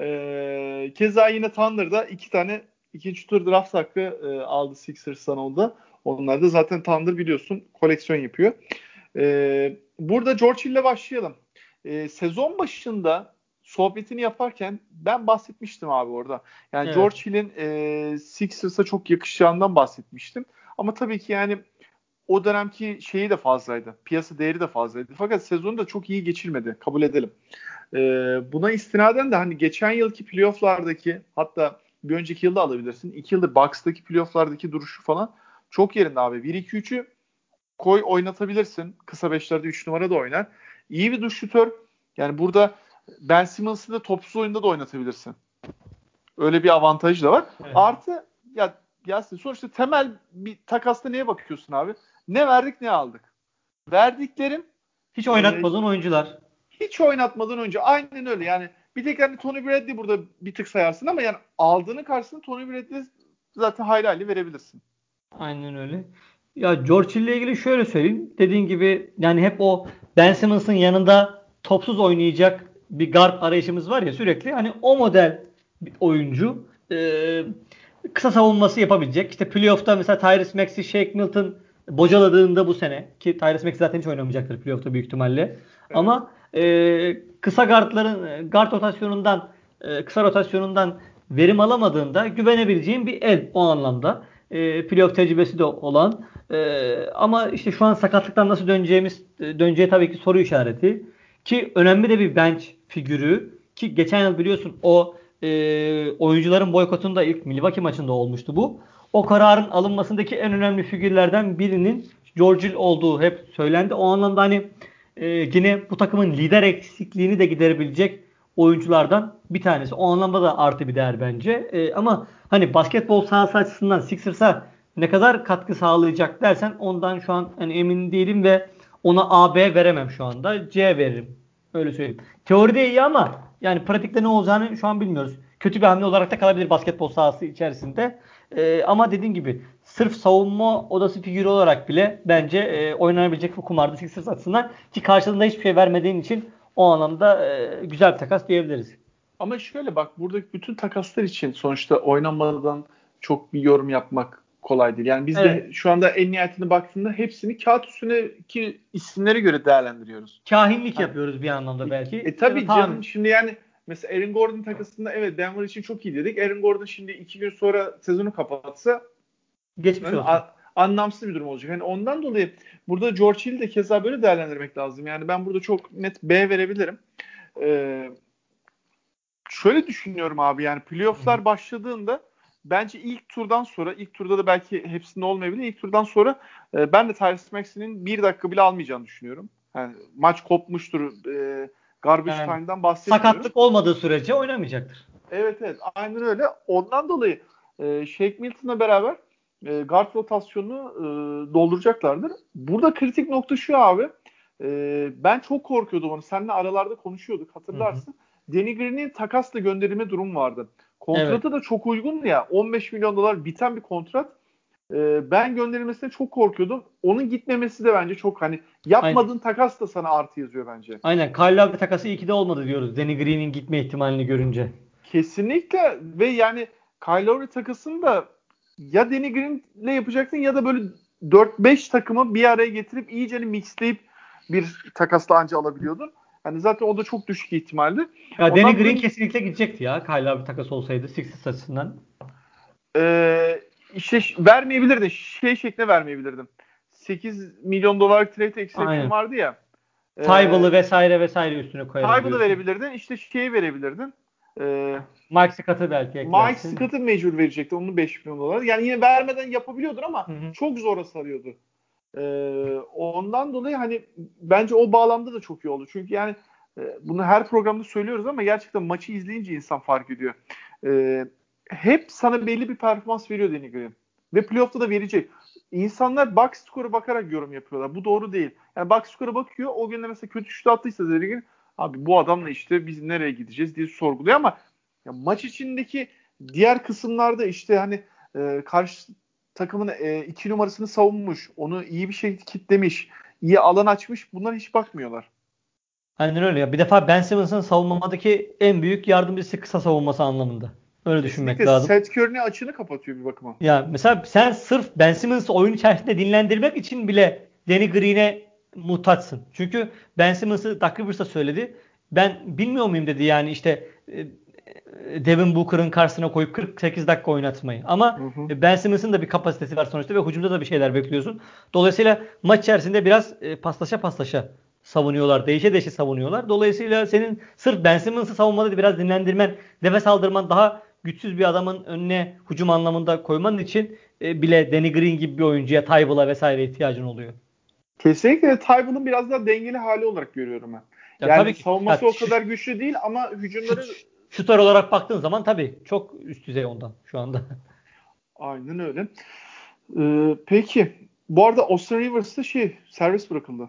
Ee, keza yine Thunder'da iki tane ikinci tur draft hakkı e, aldı Sixers'tan onda. Onlar da zaten Thunder biliyorsun koleksiyon yapıyor. Ee, burada George Hill'le başlayalım. Ee, sezon başında sohbetini yaparken ben bahsetmiştim abi orada. Yani evet. George Hill'in e, Sixers'a çok yakışacağından bahsetmiştim. Ama tabii ki yani o dönemki şeyi de fazlaydı. Piyasa değeri de fazlaydı. Fakat sezonu da çok iyi geçirmedi. Kabul edelim. E, buna istinaden de hani geçen yılki playofflardaki hatta bir önceki yılda alabilirsin. İki yıldır Bucks'taki playofflardaki duruşu falan çok yerinde abi. 1-2-3'ü koy oynatabilirsin. Kısa beşlerde 3 numara da oynar. İyi bir duş şutör. Yani burada Ben Simmons'ı da topsuz oyunda da oynatabilirsin. Öyle bir avantajı da var. Evet. Artı ya Yasin sonuçta temel bir takasta neye bakıyorsun abi? Ne verdik ne aldık? Verdiklerin hiç oynatmadığın e, oyuncular. Hiç oynatmadığın oyuncu. Aynen öyle. Yani bir tek hani Tony Bradley burada bir tık sayarsın ama yani aldığını karşısında Tony Bradley zaten hayli hayli verebilirsin. Aynen öyle. Ya George ile ilgili şöyle söyleyeyim. Dediğin gibi yani hep o Ben Simmons'ın yanında topsuz oynayacak bir guard arayışımız var ya sürekli. Hani o model bir oyuncu e, kısa savunması yapabilecek. İşte playoff'ta mesela Tyrese Maxey, Shake Milton bocaladığında bu sene ki Tyrese Maxey zaten hiç oynamayacaktır playoff'ta büyük ihtimalle. Evet. Ama e, kısa guardların guard rotasyonundan e, kısa rotasyonundan verim alamadığında güvenebileceğim bir el o anlamda. E, playoff tecrübesi de olan. E, ama işte şu an sakatlıktan nasıl döneceğimiz e, döneceği tabii ki soru işareti. Ki önemli de bir bench figürü. Ki geçen yıl biliyorsun o e, oyuncuların boykotunda ilk Milwaukee maçında olmuştu bu. O kararın alınmasındaki en önemli figürlerden birinin George Hill olduğu hep söylendi. O anlamda hani e, yine bu takımın lider eksikliğini de giderebilecek oyunculardan bir tanesi. O anlamda da artı bir değer bence. E, ama hani basketbol sahası açısından Sixers'a ne kadar katkı sağlayacak dersen ondan şu an hani emin değilim ve ona A, B veremem şu anda. C veririm. Öyle söyleyeyim. Teoride iyi ama yani pratikte ne olacağını şu an bilmiyoruz. Kötü bir hamle olarak da kalabilir basketbol sahası içerisinde. E, ama dediğim gibi sırf savunma odası figürü olarak bile bence e, oynanabilecek bir kumardı Sixers açısından. Ki karşılığında hiçbir şey vermediğin için o anlamda e, güzel bir takas diyebiliriz. Ama şöyle bak buradaki bütün takaslar için sonuçta oynanmadan çok bir yorum yapmak kolay değil. Yani biz evet. de şu anda en nihayetine baktığında hepsini kağıt üstündeki isimlere göre değerlendiriyoruz. Kahinlik ha. yapıyoruz bir anlamda belki. E tabii canım şimdi yani mesela Aaron Gordon takasında evet Denver için çok iyi dedik. Aaron Gordon şimdi iki gün sonra sezonu kapatsa geçmiş yani, olsun. Anlamsız bir durum olacak. Yani ondan dolayı burada George Hill'i de keza böyle değerlendirmek lazım. Yani ben burada çok net B verebilirim. Ee, şöyle düşünüyorum abi yani playofflar başladığında bence ilk turdan sonra ilk turda da belki hepsinde olmayabilir. İlk turdan sonra e, ben de Tyrese Maxey'nin bir dakika bile almayacağını düşünüyorum. Yani maç kopmuştur. E, garbage yani, time'dan bahsetmiyorum. Sakatlık olmadığı sürece oynamayacaktır. Evet evet aynen öyle. Ondan dolayı e, Shake Milton'la beraber e, guard rotasyonunu e, dolduracaklardır. Burada kritik nokta şu abi. e, ben çok korkuyordum onu. Seninle aralarda konuşuyorduk hatırlarsın. Danny Green'in takasla gönderilme durum vardı. Kontratı evet. da çok uygun ya. 15 milyon dolar biten bir kontrat. Ee, ben gönderilmesine çok korkuyordum. Onun gitmemesi de bence çok hani yapmadığın Aynen. takas da sana artı yazıyor bence. Aynen. Kyle Lowry takası iyi ki de olmadı diyoruz. Danny Green'in gitme ihtimalini görünce. Kesinlikle ve yani Kyle Lowry takasını da ya Danny Green'le yapacaksın ya da böyle 4-5 takımı bir araya getirip iyice mixleyip bir takasla anca alabiliyordun. Hani zaten o da çok düşük ihtimaldi. Ya Ondan Danny Green böyle... kesinlikle gidecekti ya Kyle Lowry takas olsaydı Sixers açısından. Ee, işte vermeyebilirdin. Şey şeklinde vermeyebilirdim. 8 milyon dolar trade exception vardı ya. E, Tybal'ı vesaire vesaire üstüne koyabilirdin. Tybal'ı verebilirdin. İşte şeyi verebilirdin. Ee, Mike Scott'ı belki eklersin. Mike Scott'ı mecbur verecekti. Onun 5 milyon dolar. Yani yine vermeden yapabiliyordur ama hı hı. çok zora sarıyordu. Ee, ondan dolayı hani bence o bağlamda da çok iyi oldu. Çünkü yani e, bunu her programda söylüyoruz ama gerçekten maçı izleyince insan fark ediyor. Ee, hep sana belli bir performans veriyor Danny Green. Ve playoff'ta da verecek. İnsanlar box score'a bakarak yorum yapıyorlar. Bu doğru değil. Yani box score'a bakıyor. O gün de mesela kötü şut attıysa Danny Green abi bu adamla işte biz nereye gideceğiz diye sorguluyor ama ya maç içindeki diğer kısımlarda işte hani e, karşı takımın e, iki numarasını savunmuş. Onu iyi bir şekilde kitlemiş. iyi alan açmış. Bunlara hiç bakmıyorlar. Aynen öyle ya. Bir defa Ben Simmons'ın savunmadaki en büyük yardımcısı kısa savunması anlamında. Öyle düşünmek Kesinlikle lazım. Seth Curry'nin açını kapatıyor bir bakıma. Ya mesela sen sırf Ben Simmons'ı oyun içerisinde dinlendirmek için bile Danny Green'e muhtaçsın. Çünkü Ben Simmons'ı Doug Rivers'a söyledi. Ben bilmiyor muyum dedi yani işte e, Devin Booker'ın karşısına koyup 48 dakika oynatmayı. Ama hı hı. Ben Simmons'ın da bir kapasitesi var sonuçta ve hücumda da bir şeyler bekliyorsun. Dolayısıyla maç içerisinde biraz e, paslaşa paslaşa savunuyorlar. Değişe değişe savunuyorlar. Dolayısıyla senin sırf Ben Simmons'ı savunmada biraz dinlendirmen, nefes aldırman daha güçsüz bir adamın önüne hücum anlamında koyman için e, bile Danny Green gibi bir oyuncuya, Tybal'a vesaire ihtiyacın oluyor. Kesinlikle Tybal'ın biraz daha dengeli hali olarak görüyorum ben. Ya yani tabii ki, savunması ya, o kadar güçlü değil ama hücumları şutör olarak baktığın zaman tabii çok üst düzey ondan şu anda. Aynen öyle. Ee, peki bu arada Austin Rivers'ta şey servis bırakıldı.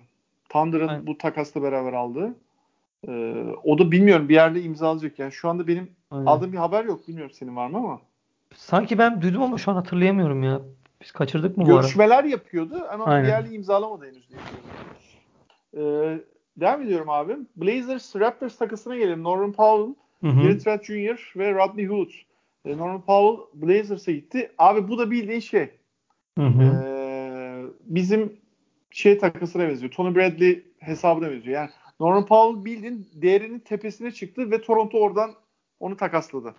Thunder'ın bu takasla beraber aldığı. Ee, o da bilmiyorum bir yerde imzalayacak. Yani şu anda benim Aynen. aldığım bir haber yok. Bilmiyorum senin var mı ama. Sanki ben duydum ama şu an hatırlayamıyorum ya. Biz kaçırdık mı bu Görüşmeler yapıyordu ama Aynen. bir yerde imzalamadı henüz diye ee, devam ediyorum abi. Blazers Raptors takısına gelelim. Norman Powell, Gary Trent Jr. ve Rodney Hood. Ee, Norman Powell Blazers'a gitti. Abi bu da bildiğin şey. Hı hı. Ee, bizim şey takısına benziyor. Tony Bradley hesabına benziyor. Yani Norman Powell bildiğin değerinin tepesine çıktı ve Toronto oradan onu takasladı.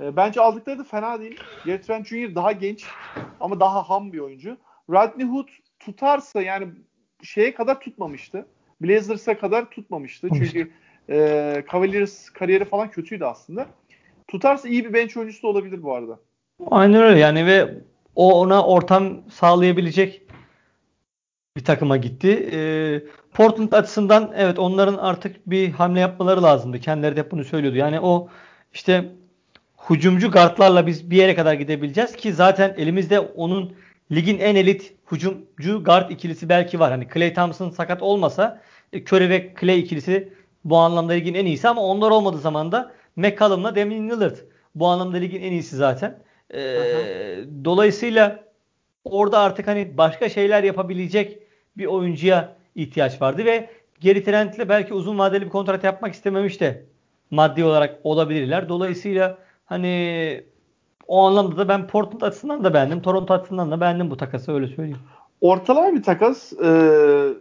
E, bence aldıkları da fena değil. Gary Trent Jr. daha genç ama daha ham bir oyuncu. Rodney Hood tutarsa yani şeye kadar tutmamıştı. Blazers'a kadar tutmamıştı. Çünkü e, Cavaliers kariyeri falan kötüydü aslında. Tutarsa iyi bir bench oyuncusu da olabilir bu arada. Aynen öyle yani ve o ona ortam sağlayabilecek bir takıma gitti. E, Portland açısından evet onların artık bir hamle yapmaları lazımdı. Kendileri de hep bunu söylüyordu. Yani o işte hücumcu guardlarla biz bir yere kadar gidebileceğiz ki zaten elimizde onun ligin en elit hücumcu guard ikilisi belki var. Hani Clay Thompson sakat olmasa e, Curry ve Clay ikilisi bu anlamda ligin en iyisi ama onlar olmadığı zaman da McCollum'la Damian Lillard bu anlamda ligin en iyisi zaten. Ee, dolayısıyla orada artık hani başka şeyler yapabilecek bir oyuncuya ihtiyaç vardı ve Geri Trent'le belki uzun vadeli bir kontrat yapmak istememiş de maddi olarak olabilirler. Dolayısıyla hani o anlamda da ben Portland açısından da beğendim. Toronto açısından da beğendim bu takası öyle söyleyeyim. Ortalama bir takas. Ee,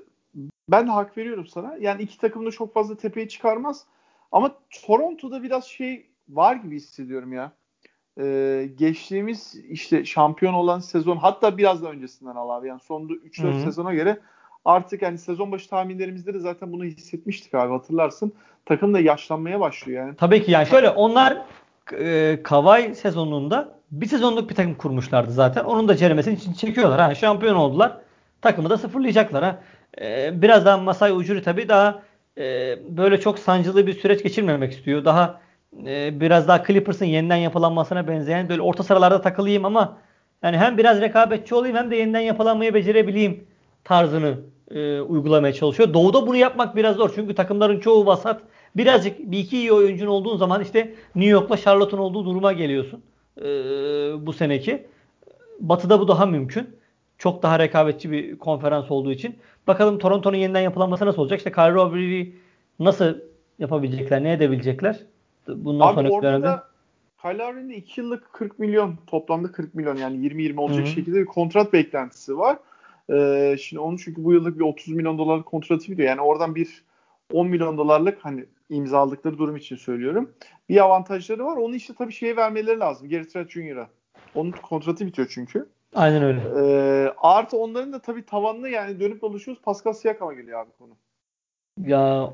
ben hak veriyorum sana. Yani iki takım da çok fazla tepeye çıkarmaz. Ama Toronto'da biraz şey var gibi hissediyorum ya. Ee, geçtiğimiz işte şampiyon olan sezon hatta biraz da öncesinden al abi. Yani son 3-4 sezona göre artık yani sezon başı tahminlerimizde de zaten bunu hissetmiştik abi hatırlarsın. Takım da yaşlanmaya başlıyor yani. Tabii ki yani şöyle onlar e, Kavay sezonunda bir sezonluk bir takım kurmuşlardı zaten. Onun da ceremesini için çekiyorlar. Ha, şampiyon oldular. Takımı da sıfırlayacaklar. Ha. E, biraz daha Masai Ujiri tabii daha e, böyle çok sancılı bir süreç geçirmemek istiyor. Daha e, biraz daha Clippers'ın yeniden yapılanmasına benzeyen böyle orta sıralarda takılayım ama yani hem biraz rekabetçi olayım hem de yeniden yapılanmayı becerebileyim tarzını e, uygulamaya çalışıyor. Doğu'da bunu yapmak biraz zor. Çünkü takımların çoğu vasat. Birazcık bir iki iyi oyuncun olduğun zaman işte New York'la Charlotte'un olduğu duruma geliyorsun. E, bu seneki. Batı'da bu daha mümkün. Çok daha rekabetçi bir konferans olduğu için. Bakalım Toronto'nun yeniden yapılanması nasıl olacak? İşte Kyrie Irving'i nasıl yapabilecekler? Ne edebilecekler? Bundan Abi sonraki orada dönemde. Kyrie Irving'de 2 yıllık 40 milyon toplamda 40 milyon yani 20-20 olacak Hı-hı. şekilde bir kontrat beklentisi var. Ee, şimdi onun çünkü bu yıllık bir 30 milyon dolarlık kontratı gidiyor. Yani oradan bir 10 milyon dolarlık hani imzaladıkları durum için söylüyorum. Bir avantajları var. Onu işte tabii şeye vermeleri lazım. Gary Trent Jr.'a. Onun kontratı bitiyor çünkü. Aynen öyle. Ee, artı onların da tabii tavanlı yani dönüp dolaşıyoruz. Pascal Siakam'a geliyor abi konu. Ya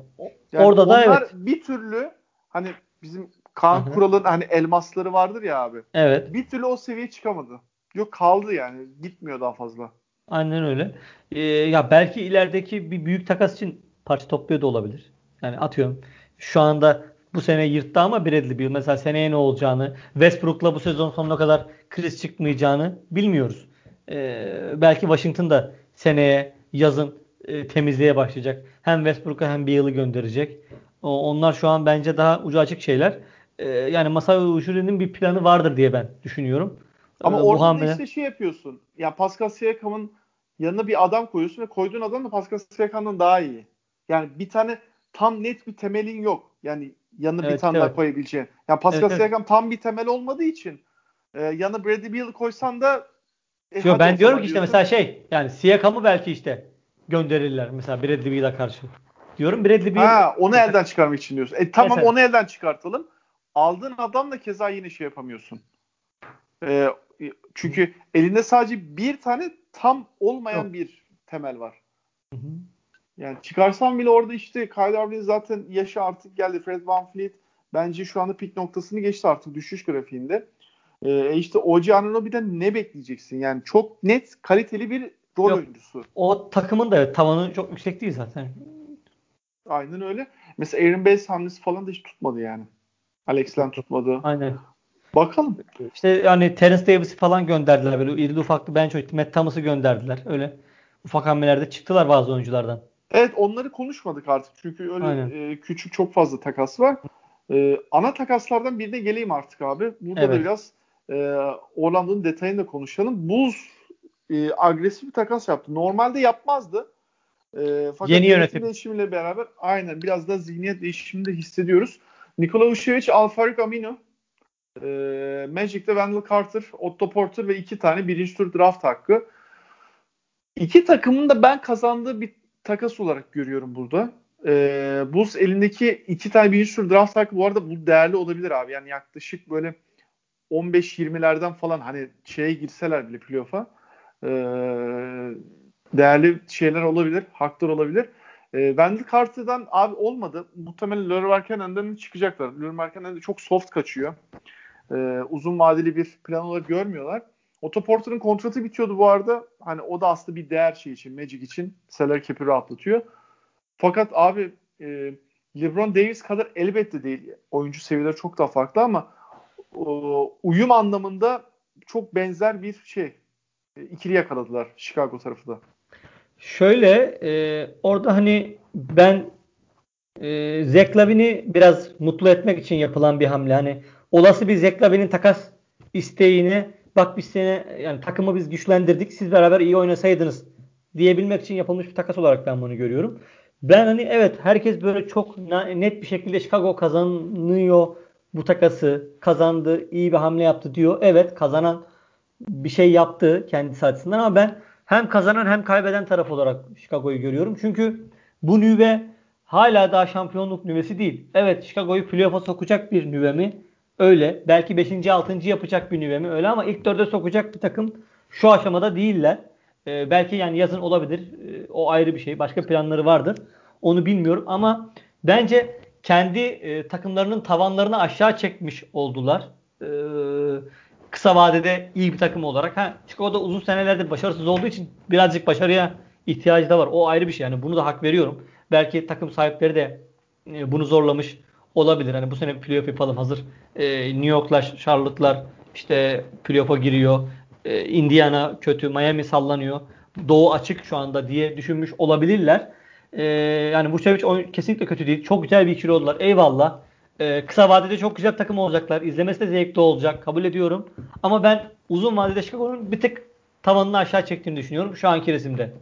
yani orada da evet. bir türlü hani bizim Kaan Kural'ın hani elmasları vardır ya abi. Evet. Bir türlü o seviyeye çıkamadı. Yok kaldı yani. Gitmiyor daha fazla. Aynen öyle. Ee, ya belki ilerideki bir büyük takas için parça topluyor da olabilir. Yani atıyorum şu anda bu sene yırttı ama Bradley Beal mesela seneye ne olacağını Westbrook'la bu sezon sonuna kadar kriz çıkmayacağını bilmiyoruz. Ee, belki Washington da seneye yazın e, temizliğe başlayacak. Hem Westbrook'a hem Beal'ı gönderecek. O, onlar şu an bence daha ucu açık şeyler. Ee, yani Masai Ujiri'nin bir planı vardır diye ben düşünüyorum. Ama ee, orada hamle... işte şey yapıyorsun. Ya Pascal Siakam'ın yanına bir adam koyuyorsun ve koyduğun adam da Pascal Siakam'dan daha iyi. Yani bir tane tam net bir temelin yok. Yani yanına evet, bir tane evet. daha koyabileceğin. Yani Pascal evet, Siakam evet. tam bir temel olmadığı için e, yanına Bradley Beal'ı koysan da e, Yo, ben diyorum ki işte mesela şey yani Siakam'ı belki işte gönderirler mesela Bradley Beal'a karşı. Diyorum Bradley Beal. Ha, onu elden çıkarmak için diyorsun. E tamam mesela. onu elden çıkartalım. Aldığın adamla keza yine şey yapamıyorsun. E, çünkü elinde sadece bir tane tam olmayan Yok. bir temel var. Hı hı. Yani çıkarsam bile orada işte Kyle Irving zaten yaşı artık geldi. Fred Van Fleet bence şu anda pik noktasını geçti artık düşüş grafiğinde. Ee, işte OG Anunoby'den ne bekleyeceksin? Yani çok net kaliteli bir rol Yok, oyuncusu. O takımın da tavanı çok yüksek değil zaten. Aynen öyle. Mesela Aaron Bates hamlesi falan da hiç tutmadı yani. Alex Len tutmadı. Aynen. Bakalım. İşte yani Terence Davis'i falan gönderdiler. Böyle irili ufaklı bench oyuncu. Matt Thomas'ı gönderdiler. Öyle ufak hamlelerde çıktılar bazı oyunculardan. Evet onları konuşmadık artık. Çünkü öyle e, küçük çok fazla takas var. E, ana takaslardan birine geleyim artık abi. Burada evet. da biraz e, Orlando'nun detayını da konuşalım. Bulls e, agresif bir takas yaptı. Normalde yapmazdı. E, fakat Yeni yönetim değişimiyle beraber aynen biraz da zihniyet değişimini de hissediyoruz. Nikola Vucevic, Alfarik Amino, e, Magic'te Wendell Carter, Otto Porter ve iki tane birinci tur draft hakkı. İki takımın da ben kazandığı bir takas olarak görüyorum burada. Ee, Bulls elindeki iki tane birinci tur draft hakkı bu arada bu değerli olabilir abi. Yani yaklaşık böyle 15-20'lerden falan hani şeye girseler bile playoff'a e, değerli şeyler olabilir, haklar olabilir. E, Wendell Carter'dan abi olmadı. Muhtemelen Lure Markkanen'den çıkacaklar. Lure Markkanen çok soft kaçıyor. E, uzun vadeli bir plan olarak görmüyorlar. Otto Porter'ın kontratı bitiyordu bu arada. Hani o da aslında bir değer şey için, Magic için salary cap'i rahatlatıyor. Fakat abi e, LeBron Davis kadar elbette değil. Oyuncu seviyeleri çok daha farklı ama uyum anlamında çok benzer bir şey. E, ikili yakaladılar Chicago tarafı da. Şöyle e, orada hani ben e, Zach Lavin'i biraz mutlu etmek için yapılan bir hamle. Hani olası bir Zach Lavin'in takas isteğini bak biz seni yani takımı biz güçlendirdik siz beraber iyi oynasaydınız diyebilmek için yapılmış bir takas olarak ben bunu görüyorum. Ben hani evet herkes böyle çok net bir şekilde Chicago kazanıyor bu takası kazandı iyi bir hamle yaptı diyor. Evet kazanan bir şey yaptı kendisi açısından ama ben hem kazanan hem kaybeden taraf olarak Chicago'yu görüyorum. Çünkü bu nüve hala daha şampiyonluk nüvesi değil. Evet Chicago'yu playoff'a sokacak bir nüve mi? Öyle. Belki 5. 6. yapacak bir nüve mi? Öyle ama ilk 4'e sokacak bir takım şu aşamada değiller. Ee, belki yani yazın olabilir. Ee, o ayrı bir şey. Başka planları vardır. Onu bilmiyorum ama bence kendi e, takımlarının tavanlarını aşağı çekmiş oldular. Ee, kısa vadede iyi bir takım olarak. Ha, Chicago'da uzun senelerdir başarısız olduğu için birazcık başarıya ihtiyacı da var. O ayrı bir şey. Yani bunu da hak veriyorum. Belki takım sahipleri de e, bunu zorlamış olabilir. Hani bu sene playoff yapalım hazır. E, New York'lar, Charlotte'lar işte playoff'a giriyor. E, Indiana kötü, Miami sallanıyor. Doğu açık şu anda diye düşünmüş olabilirler. Ee, yani Vucevic kesinlikle kötü değil. Çok güzel bir ikili oldular. Eyvallah. Ee, kısa vadede çok güzel takım olacaklar. İzlemesi de zevkli olacak. Kabul ediyorum. Ama ben uzun vadede Chicago'nun bir tık tavanını aşağı çektiğini düşünüyorum şu anki resimde.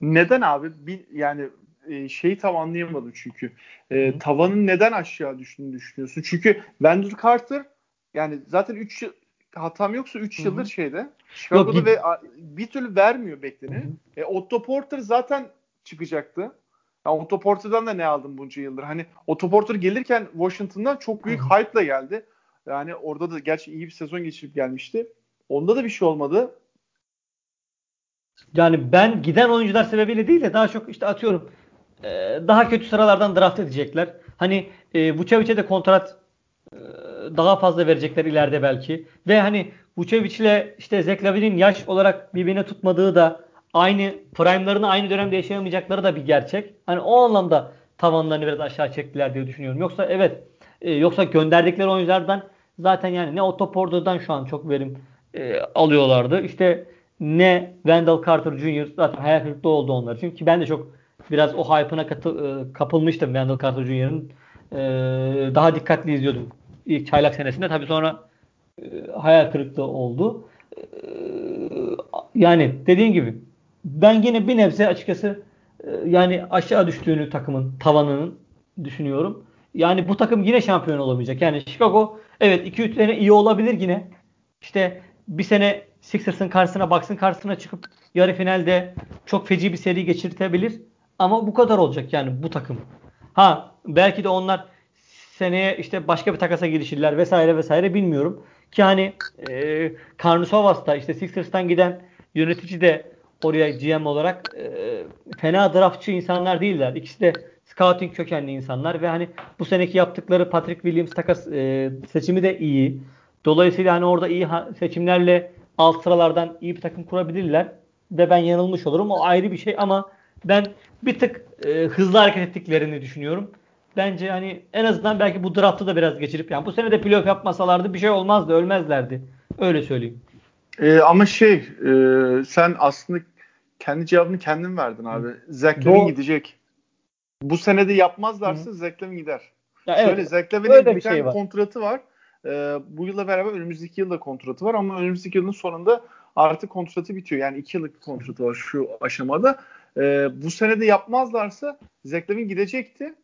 Neden abi? Bir, yani e, şeyi tam anlayamadım çünkü. E, tavanın neden aşağı düştüğünü düşünüyorsun? Çünkü Wendell Carter yani zaten 3 hatam yoksa 3 yıldır şeyde Chicago'da Yok, ve bir türlü vermiyor bekleni. E, Otto Porter zaten çıkacaktı. Yani Otto Porter'dan da ne aldım bunca yıldır? Hani Otto Porter gelirken Washington'dan çok büyük hype'la geldi. Yani orada da gerçi iyi bir sezon geçirip gelmişti. Onda da bir şey olmadı. Yani ben giden oyuncular sebebiyle değil de daha çok işte atıyorum e, daha kötü sıralardan draft edecekler. Hani e, Vucevic'e de kontrat e, daha fazla verecekler ileride belki. Ve hani Vucevic ile işte Zach Lavin'in yaş olarak birbirine tutmadığı da aynı prime'larını aynı dönemde yaşayamayacakları da bir gerçek. Hani o anlamda tavanlarını biraz aşağı çektiler diye düşünüyorum. Yoksa evet e, yoksa gönderdikleri oyunculardan zaten yani ne Otto Porter'dan şu an çok verim e, alıyorlardı. İşte ne Wendell Carter Jr. zaten hayal kırıklığı oldu onlar için ki ben de çok biraz o hype'ına katı, e, kapılmıştım Wendell Carter Jr.'ın. E, daha dikkatli izliyordum ilk çaylak senesinde. Tabii sonra e, hayal kırıklığı oldu. Yani dediğim gibi ben yine bir nebze açıkçası yani aşağı düştüğünü takımın tavanının düşünüyorum. Yani bu takım yine şampiyon olamayacak. Yani Chicago evet 2-3 sene iyi olabilir yine. İşte bir sene Sixers'ın karşısına baksın karşısına çıkıp yarı finalde çok feci bir seri geçirtebilir. Ama bu kadar olacak yani bu takım. Ha belki de onlar seneye işte başka bir takasa girişirler vesaire vesaire bilmiyorum. Ki hani e, Karnusovas da işte Sixers'tan giden yönetici de oraya GM olarak e, fena draftçı insanlar değiller. İkisi de scouting kökenli insanlar ve hani bu seneki yaptıkları Patrick Williams takas e, seçimi de iyi. Dolayısıyla hani orada iyi seçimlerle alt sıralardan iyi bir takım kurabilirler ve ben yanılmış olurum. O ayrı bir şey ama ben bir tık e, hızlı hareket ettiklerini düşünüyorum. Bence hani en azından belki bu draftı da biraz geçirip yani bu sene de playoff yapmasalardı bir şey olmazdı, ölmezlerdi. Öyle söyleyeyim. E, ama şey e, sen aslında kendi cevabını kendin verdin abi. Zach Lavin gidecek. Bu sene de yapmazlarsa Hı. Zach Lavin gider. Ya Şöyle evet, Zach Lavin'in bir şey var. kontratı var. Ee, bu yılla beraber önümüzdeki yılda kontratı var ama önümüzdeki yılın sonunda artık kontratı bitiyor. Yani iki yıllık kontratı var şu aşamada. Ee, bu sene de yapmazlarsa Zach Lavin gidecekti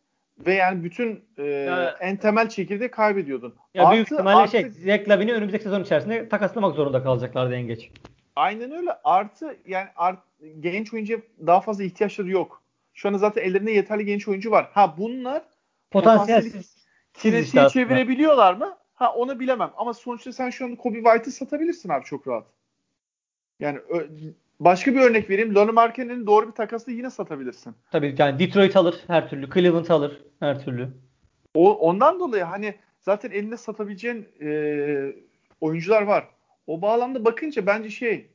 ve yani bütün e, ya, en temel çekirdeği kaybediyordun. Ya artı, büyük ihtimalle artı, şey Zach Lavin'i önümüzdeki sezon içerisinde takaslamak zorunda kalacaklardı en geç. Aynen öyle. Artı yani art, genç oyuncuya daha fazla ihtiyaçları yok. Şu anda zaten ellerinde yeterli genç oyuncu var. Ha bunlar potansiyel kinesiye çevirebiliyorlar mı? Ha onu bilemem. Ama sonuçta sen şu anda Kobe White'ı satabilirsin abi çok rahat. Yani başka bir örnek vereyim. Lonnie Marken'in doğru bir takasla yine satabilirsin. Tabii yani Detroit alır her türlü. Cleveland alır her türlü. O, ondan dolayı hani zaten elinde satabileceğin e, oyuncular var. O bağlamda bakınca bence şey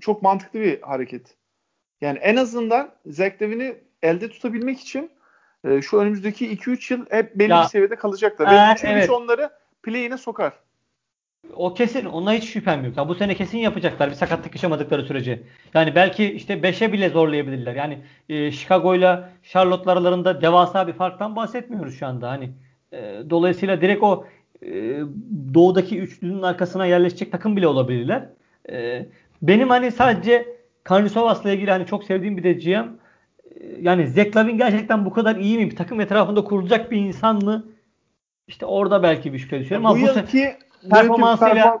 çok mantıklı bir hareket. Yani en azından Zach Levin'i elde tutabilmek için e, şu önümüzdeki 2-3 yıl hep belli ya, bir seviyede kalacaklar. Ve Vucevic evet. onları play'ine sokar. O kesin. Ona hiç şüphem yok. Ya bu sene kesin yapacaklar bir sakatlık yaşamadıkları sürece. Yani belki işte 5'e bile zorlayabilirler. Yani e, Chicago ile Charlotte aralarında devasa bir farktan bahsetmiyoruz şu anda. Hani e, dolayısıyla direkt o e, doğudaki üçlünün arkasına yerleşecek takım bile olabilirler. E, benim hani sadece Karnisovas'la ilgili hani çok sevdiğim bir de GM yani Zeklavin gerçekten bu kadar iyi mi? Bir takım etrafında kurulacak bir insan mı? İşte orada belki bir şüphe düşüyorum. Ama bu yılki performansıyla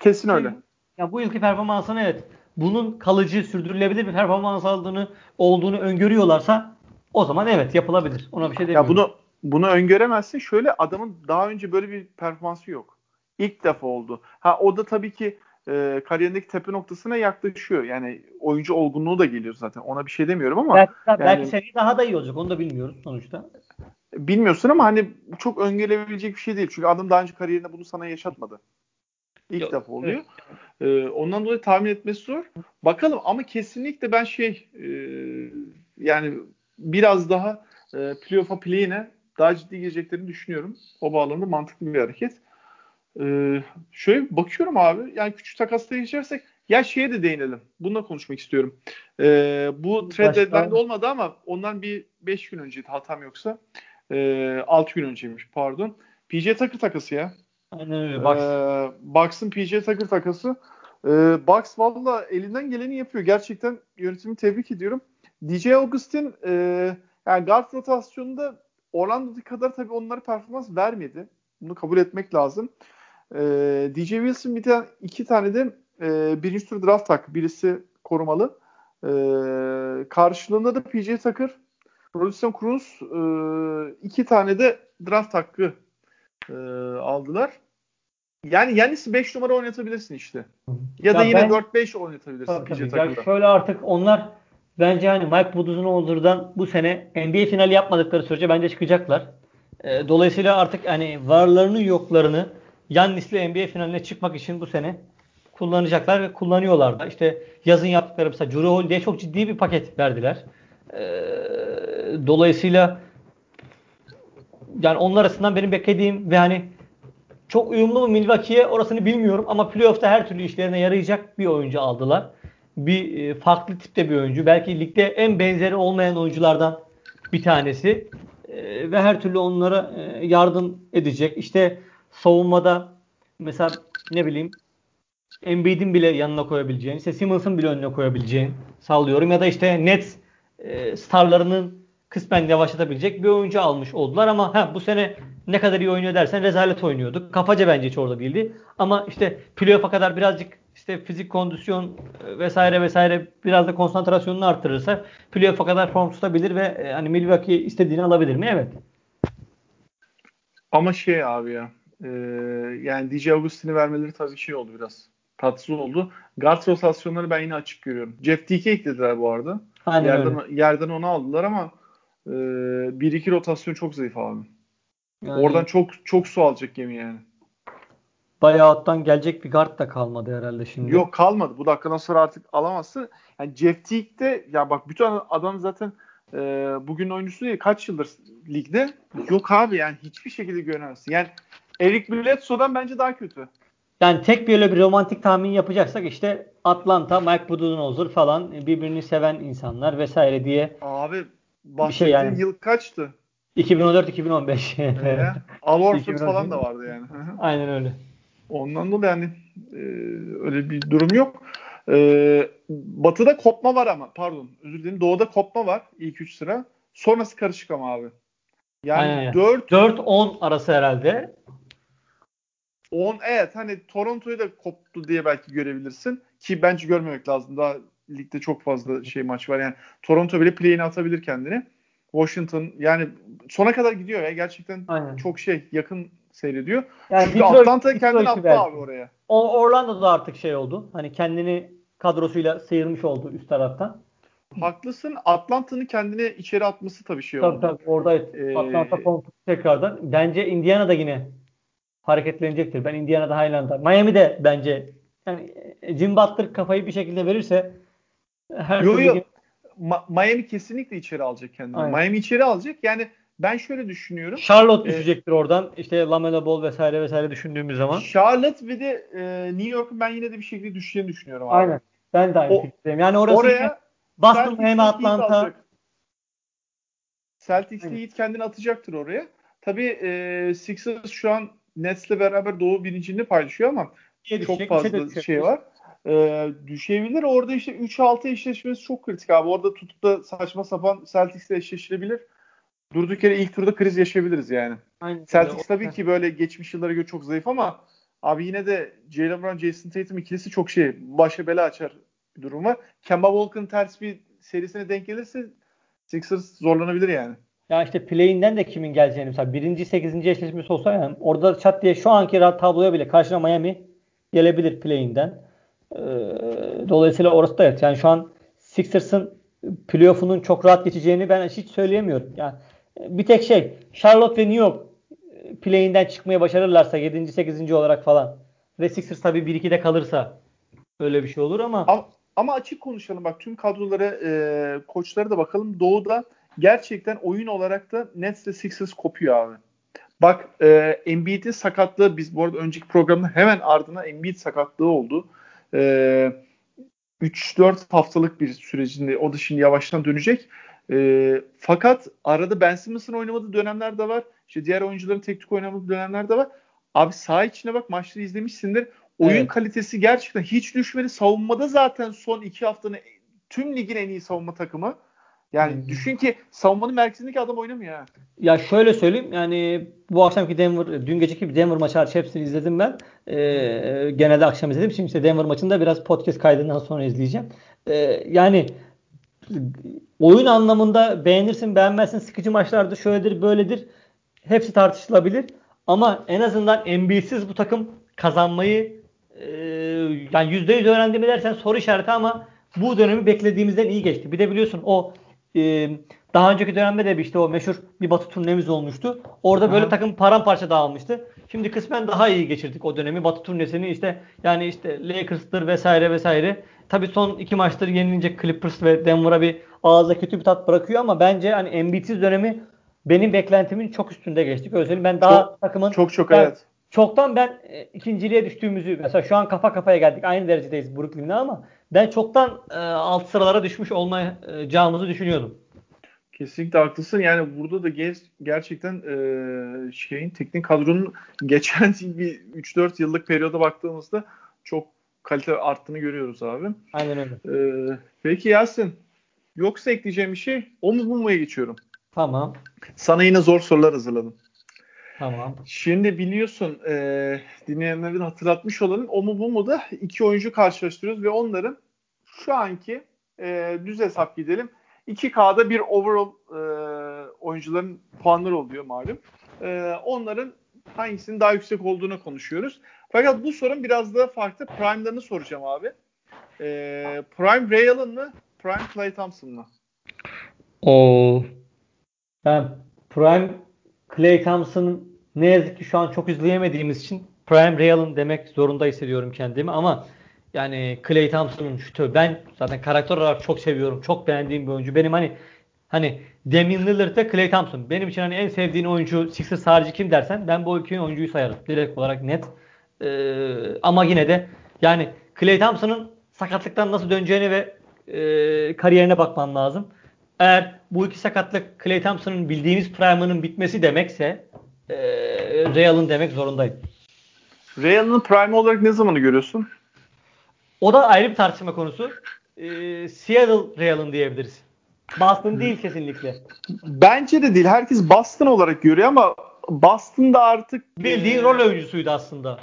kesin öyle. Ya bu yılki performansını evet bunun kalıcı sürdürülebilir bir performans aldığını olduğunu öngörüyorlarsa o zaman evet yapılabilir. Ona bir şey demiyorum. Ya bunu bunu öngöremezsin. Şöyle adamın daha önce böyle bir performansı yok. İlk defa oldu. Ha o da tabii ki e, kariyerindeki tepe noktasına yaklaşıyor. Yani oyuncu olgunluğu da geliyor zaten. Ona bir şey demiyorum ama. Belki, yani, belki seviye daha da iyi olacak. Onu da bilmiyoruz sonuçta. Bilmiyorsun ama hani çok öngörebilecek bir şey değil. Çünkü adam daha önce kariyerinde bunu sana yaşatmadı. İlk Yok, defa oluyor. Evet. Ee, ondan dolayı tahmin etmesi zor. Bakalım ama kesinlikle ben şey e, yani biraz daha e, playoff'a play'ine daha ciddi gireceklerini düşünüyorum. O bağlamda mantıklı bir hareket. Ee, şöyle bakıyorum abi. Yani küçük takasla geçersek Ya şeye de değinelim. Bununla konuşmak istiyorum. Ee, bu trade Başka... deadline'de olmadı ama ondan bir 5 gün önceydi hatam yoksa. Ee, 6 gün önceymiş pardon. PJ Tucker takası ya. Aynen öyle. Bucks. Ee, Bucks'ın PJ Tucker takası. Ee, Bucks valla elinden geleni yapıyor. Gerçekten yönetimi tebrik ediyorum. DJ Augustin e, yani guard rotasyonunda Orlando'daki kadar tabii onlara performans vermedi. Bunu kabul etmek lazım. E, DJ Wilson bir de iki tane de e, birinci tur draft hakkı. Birisi korumalı. E, karşılığında da PJ Tucker, Robinson Cruz e, iki tane de draft hakkı e, aldılar. Yani Yanis'i 5 numara oynatabilirsin işte. Ya, ya da yine ben, 4-5 oynatabilirsin. Tabii, tabii. Yani şöyle artık onlar bence hani Mike Budenholzer'dan bu sene NBA finali yapmadıkları sürece bence çıkacaklar. E, dolayısıyla artık hani varlarını yoklarını Yannis'le NBA finaline çıkmak için bu sene kullanacaklar ve kullanıyorlar da. İşte yazın yaptıkları mesela Jure Holiday'e çok ciddi bir paket verdiler. E, dolayısıyla yani onlar arasından benim beklediğim ve hani çok uyumlu mu Milwaukee'ye orasını bilmiyorum ama playoff'ta her türlü işlerine yarayacak bir oyuncu aldılar. Bir e, farklı tipte bir oyuncu. Belki ligde en benzeri olmayan oyunculardan bir tanesi. E, ve her türlü onlara e, yardım edecek. İşte savunmada mesela ne bileyim Embiid'in bile yanına koyabileceğin, işte Simmons'ın bile önüne koyabileceğin sallıyorum ya da işte Nets starlarının kısmen yavaşlatabilecek bir oyuncu almış oldular ama ha, bu sene ne kadar iyi oynuyor dersen rezalet oynuyorduk. Kafaca bence hiç orada değildi. Ama işte playoff'a kadar birazcık işte fizik kondisyon e, vesaire vesaire biraz da konsantrasyonunu artırırsa playoff'a kadar form tutabilir ve e, hani Milwaukee istediğini alabilir mi? Evet. Ama şey abi ya e, yani DJ Augustin'i vermeleri tabii şey oldu biraz. Tatsız oldu. Guard rotasyonları ben yine açık görüyorum. Jeff Teague eklediler bu arada. Aynen yerden, öyle. yerden onu aldılar ama e, bir iki rotasyon çok zayıf abi. Yani, Oradan çok çok su alacak gemi yani. Bayağı alttan gelecek bir guard da kalmadı herhalde şimdi. Yok kalmadı. Bu dakikadan sonra artık alamazsın. Yani Jeff Teague'de ya bak bütün adam zaten e, bugün oyuncusu değil kaç yıldır ligde. Yok abi yani hiçbir şekilde göremezsin. Yani Eric Bledsoe'dan bence daha kötü. Yani tek böyle bir romantik tahmin yapacaksak işte Atlanta, Mike Budenholzer falan birbirini seven insanlar vesaire diye. Abi bahsettiğin şey yani. yıl kaçtı? 2014-2015. Ee, falan da vardı yani. Aynen öyle. Ondan dolayı yani e, öyle bir durum yok. E, batı'da kopma var ama pardon özür dilerim. Doğu'da kopma var ilk 3 sıra. Sonrası karışık ama abi. Yani 4 4-10 arası herhalde. 10 evet hani Toronto'yu da koptu diye belki görebilirsin. Ki bence görmemek lazım. Daha ligde çok fazla şey maç var. Yani Toronto bile play'ini atabilir kendini. Washington yani sona kadar gidiyor ya. Gerçekten Aynen. çok şey yakın seyrediyor. Yani Çünkü Detroit, Atlanta kendini attı belki. abi oraya. O Orlando'da artık şey oldu. Hani kendini kadrosuyla sıyırmış oldu üst taraftan. Haklısın. Atlanta'nın kendini içeri atması tabii şey tabii, oldu. Tabii orada ee, Atlanta tekrardan. Bence Indiana da yine hareketlenecektir. Ben Indiana'da Highland'da. Miami de bence yani Jim Butler kafayı bir şekilde verirse her yo, yo. Ma- Miami kesinlikle içeri alacak kendini. Aynen. Miami içeri alacak. Yani ben şöyle düşünüyorum. Charlotte ee, düşecektir oradan. İşte Lamelo Ball vesaire vesaire düşündüğümüz zaman. Charlotte ve de e, New York'un ben yine de bir şekilde düşeceğini düşünüyorum abi. Aynen. Ben de aynı fikirdeyim. Yani orası oraya Boston hem Atlanta. Celtics Heat kendini atacaktır oraya. Tabii e, Sixers şu an Nets'le beraber Doğu birinciliğini paylaşıyor ama çok fazla şey var. Ee, düşebilir. Orada işte 3-6 eşleşmesi çok kritik abi. Orada tutup da saçma sapan Celtics'le eşleşilebilir. Durduk yere ilk turda kriz yaşayabiliriz yani. Aynen. Celtics tabii ki böyle geçmiş yıllara göre çok zayıf ama abi yine de Jalen Brown, Jason Tatum ikilisi çok şey başa bela açar bir durum var. Kemba Walker'ın ters bir serisine denk gelirse Sixers zorlanabilir yani. Ya işte play'inden de kimin geleceğini mesela birinci, sekizinci eşleşmesi olsa yani orada çat diye şu anki tabloya bile karşına Miami gelebilir play'inden. Ee, dolayısıyla orası da evet. Yani şu an Sixers'ın playoff'unun çok rahat geçeceğini ben hiç söyleyemiyorum. Yani bir tek şey Charlotte ve New York play'inden çıkmaya başarırlarsa 7. 8. olarak falan ve Sixers tabii 1-2'de kalırsa öyle bir şey olur ama ama, ama açık konuşalım bak tüm kadrolara e, koçlara da bakalım. Doğu'da gerçekten oyun olarak da Nets ile Sixers kopuyor abi. Bak e, Embiid'in sakatlığı biz bu arada önceki programda hemen ardına Embiid sakatlığı oldu. E, 3-4 haftalık bir sürecinde o da şimdi yavaştan dönecek. E, fakat arada Ben Simmons'ın oynamadığı dönemler de var. İşte diğer oyuncuların tek tük oynamadığı dönemler de var. Abi sağ içine bak maçları izlemişsindir. Oyun evet. kalitesi gerçekten hiç düşmedi. Savunmada zaten son iki haftanın tüm ligin en iyi savunma takımı. Yani hmm. düşün ki savunmanın merkezindeki adam oynamıyor ha. Ya şöyle söyleyeyim yani bu akşamki Denver, dün geceki Denver maçı hariç hepsini izledim ben. Ee, genelde akşam izledim. Şimdi işte Denver maçında biraz podcast kaydından sonra izleyeceğim. Ee, yani oyun anlamında beğenirsin beğenmezsin sıkıcı maçlarda şöyledir böyledir. Hepsi tartışılabilir. Ama en azından NBA'siz bu takım kazanmayı e, yani %100 öğrendi mi dersen soru işareti ama bu dönemi beklediğimizden iyi geçti. Bir de biliyorsun o e, daha önceki dönemde de işte o meşhur bir batı turnemiz olmuştu. Orada böyle Aha. takım paramparça dağılmıştı. Şimdi kısmen daha iyi geçirdik o dönemi. Batı turnesini işte yani işte Lakers'tır vesaire vesaire. Tabii son iki maçtır yenilince Clippers ve Denver'a bir ağızda kötü bir tat bırakıyor ama bence hani Embiid'siz dönemi benim beklentimin çok üstünde geçtik. Özellikle ben daha çok, takımın çok çok ben, evet. Çoktan ben e, ikinciliğe düştüğümüzü mesela şu an kafa kafaya geldik. Aynı derecedeyiz Brooklyn'le ama ben çoktan e, alt sıralara düşmüş olmayacağımızı düşünüyordum. Kesinlikle haklısın. Yani burada da ger gerçekten e, şeyin teknik kadronun geçen bir 3-4 yıllık periyoda baktığımızda çok kalite arttığını görüyoruz abi. Aynen öyle. E, peki Yasin yoksa ekleyeceğim bir şey o mu bu mu'ya geçiyorum. Tamam. Sana yine zor sorular hazırladım. Tamam. Şimdi biliyorsun e, dinleyenlerin hatırlatmış olalım. O mu bu mu da iki oyuncu karşılaştırıyoruz ve onların şu anki e, düz hesap gidelim. 2K'da bir overall e, oyuncuların puanları oluyor malum. E, onların hangisinin daha yüksek olduğunu konuşuyoruz. Fakat bu sorun biraz daha farklı. Prime'larını soracağım abi. E, Prime Ray Allen mı? Prime Clay Thompson mı? O ben Prime Clay Thompson'ın ne yazık ki şu an çok izleyemediğimiz için Prime Real'ın demek zorunda hissediyorum kendimi ama yani Clay Thompson'ın şutu ben zaten karakter olarak çok seviyorum. Çok beğendiğim bir oyuncu. Benim hani hani Damian Lillard Clay Thompson. Benim için hani en sevdiğin oyuncu Sixers harici kim dersen ben bu iki oyuncuyu sayarım. Direkt olarak net. Ee, ama yine de yani Clay Thompson'ın sakatlıktan nasıl döneceğini ve e, kariyerine bakman lazım. Eğer bu iki sakatlık Clay Thompson'ın bildiğimiz prime'ının bitmesi demekse e, Real'ın demek zorundayım. Real'ın prime olarak ne zamanı görüyorsun? O da ayrı bir tartışma konusu. E, Seattle Real'ın diyebiliriz. Boston değil kesinlikle. Bence de değil. Herkes Boston olarak görüyor ama Boston'da artık bildiğin e, rol oyuncusuydu aslında.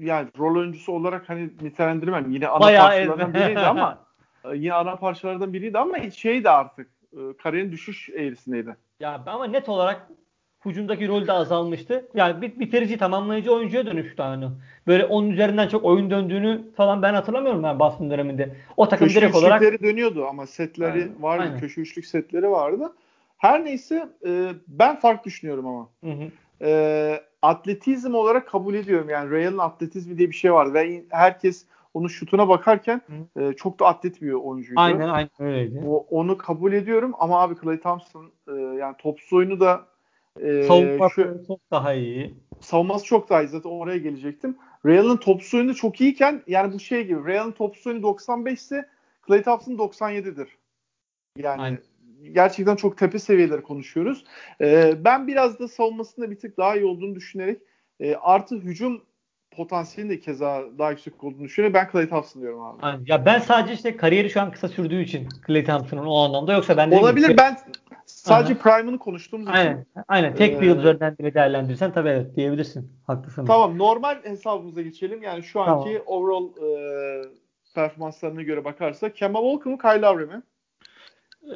Yani rol oyuncusu olarak hani nitelendirmem. Yine ana Bayağı biriydi ama yine ana parçalardan biriydi ama şey de artık e, kariyerin düşüş eğrisindeydi. Ya ama net olarak Hucumdaki rol de azalmıştı. Yani bir bitirici tamamlayıcı oyuncuya dönüştü hani. Böyle onun üzerinden çok oyun döndüğünü falan ben hatırlamıyorum ben Boston döneminde. O takım köşe direkt olarak dönüyordu ama setleri Aynen. vardı. Aynen. Köşe üçlük setleri vardı. Her neyse e, ben farklı düşünüyorum ama. Hı hı. E, atletizm olarak kabul ediyorum. Yani Real'ın atletizmi diye bir şey var ve herkes onun şutuna bakarken e, çok da atlet bir oyuncuydu. Aynen aynen öyleydi. O, onu kabul ediyorum ama abi Clay Thompson e, yani topsuz oyunu da ee, Savunması şu, çok daha iyi. Savunması çok daha iyi. Zaten oraya gelecektim. Real'ın top oyunu çok iyiyken yani bu şey gibi. Real'ın top oyunu 95 ise Clay Thompson 97'dir. Yani Aynen. gerçekten çok tepe seviyeleri konuşuyoruz. Ee, ben biraz da savunmasında bir tık daha iyi olduğunu düşünerek e, artı hücum potansiyelinin de keza daha yüksek olduğunu düşünüyorum. Ben Clay Thompson diyorum abi. Aynen. Ya ben sadece işte kariyeri şu an kısa sürdüğü için Clay Thompson'ın o anlamda yoksa ben de Olabilir. Gibi, ben Sadece Aha. Prime'ını konuştuğumuz aynen, için. Aynen. Tek bir yıldız örneğinden bile değerlendirirsen tabii evet diyebilirsin. Haklısın. Tamam. Normal hesabımıza geçelim. Yani şu anki tamam. overall e, performanslarına göre bakarsak Kemba Walker mı Kyle Lowry mi? Ee,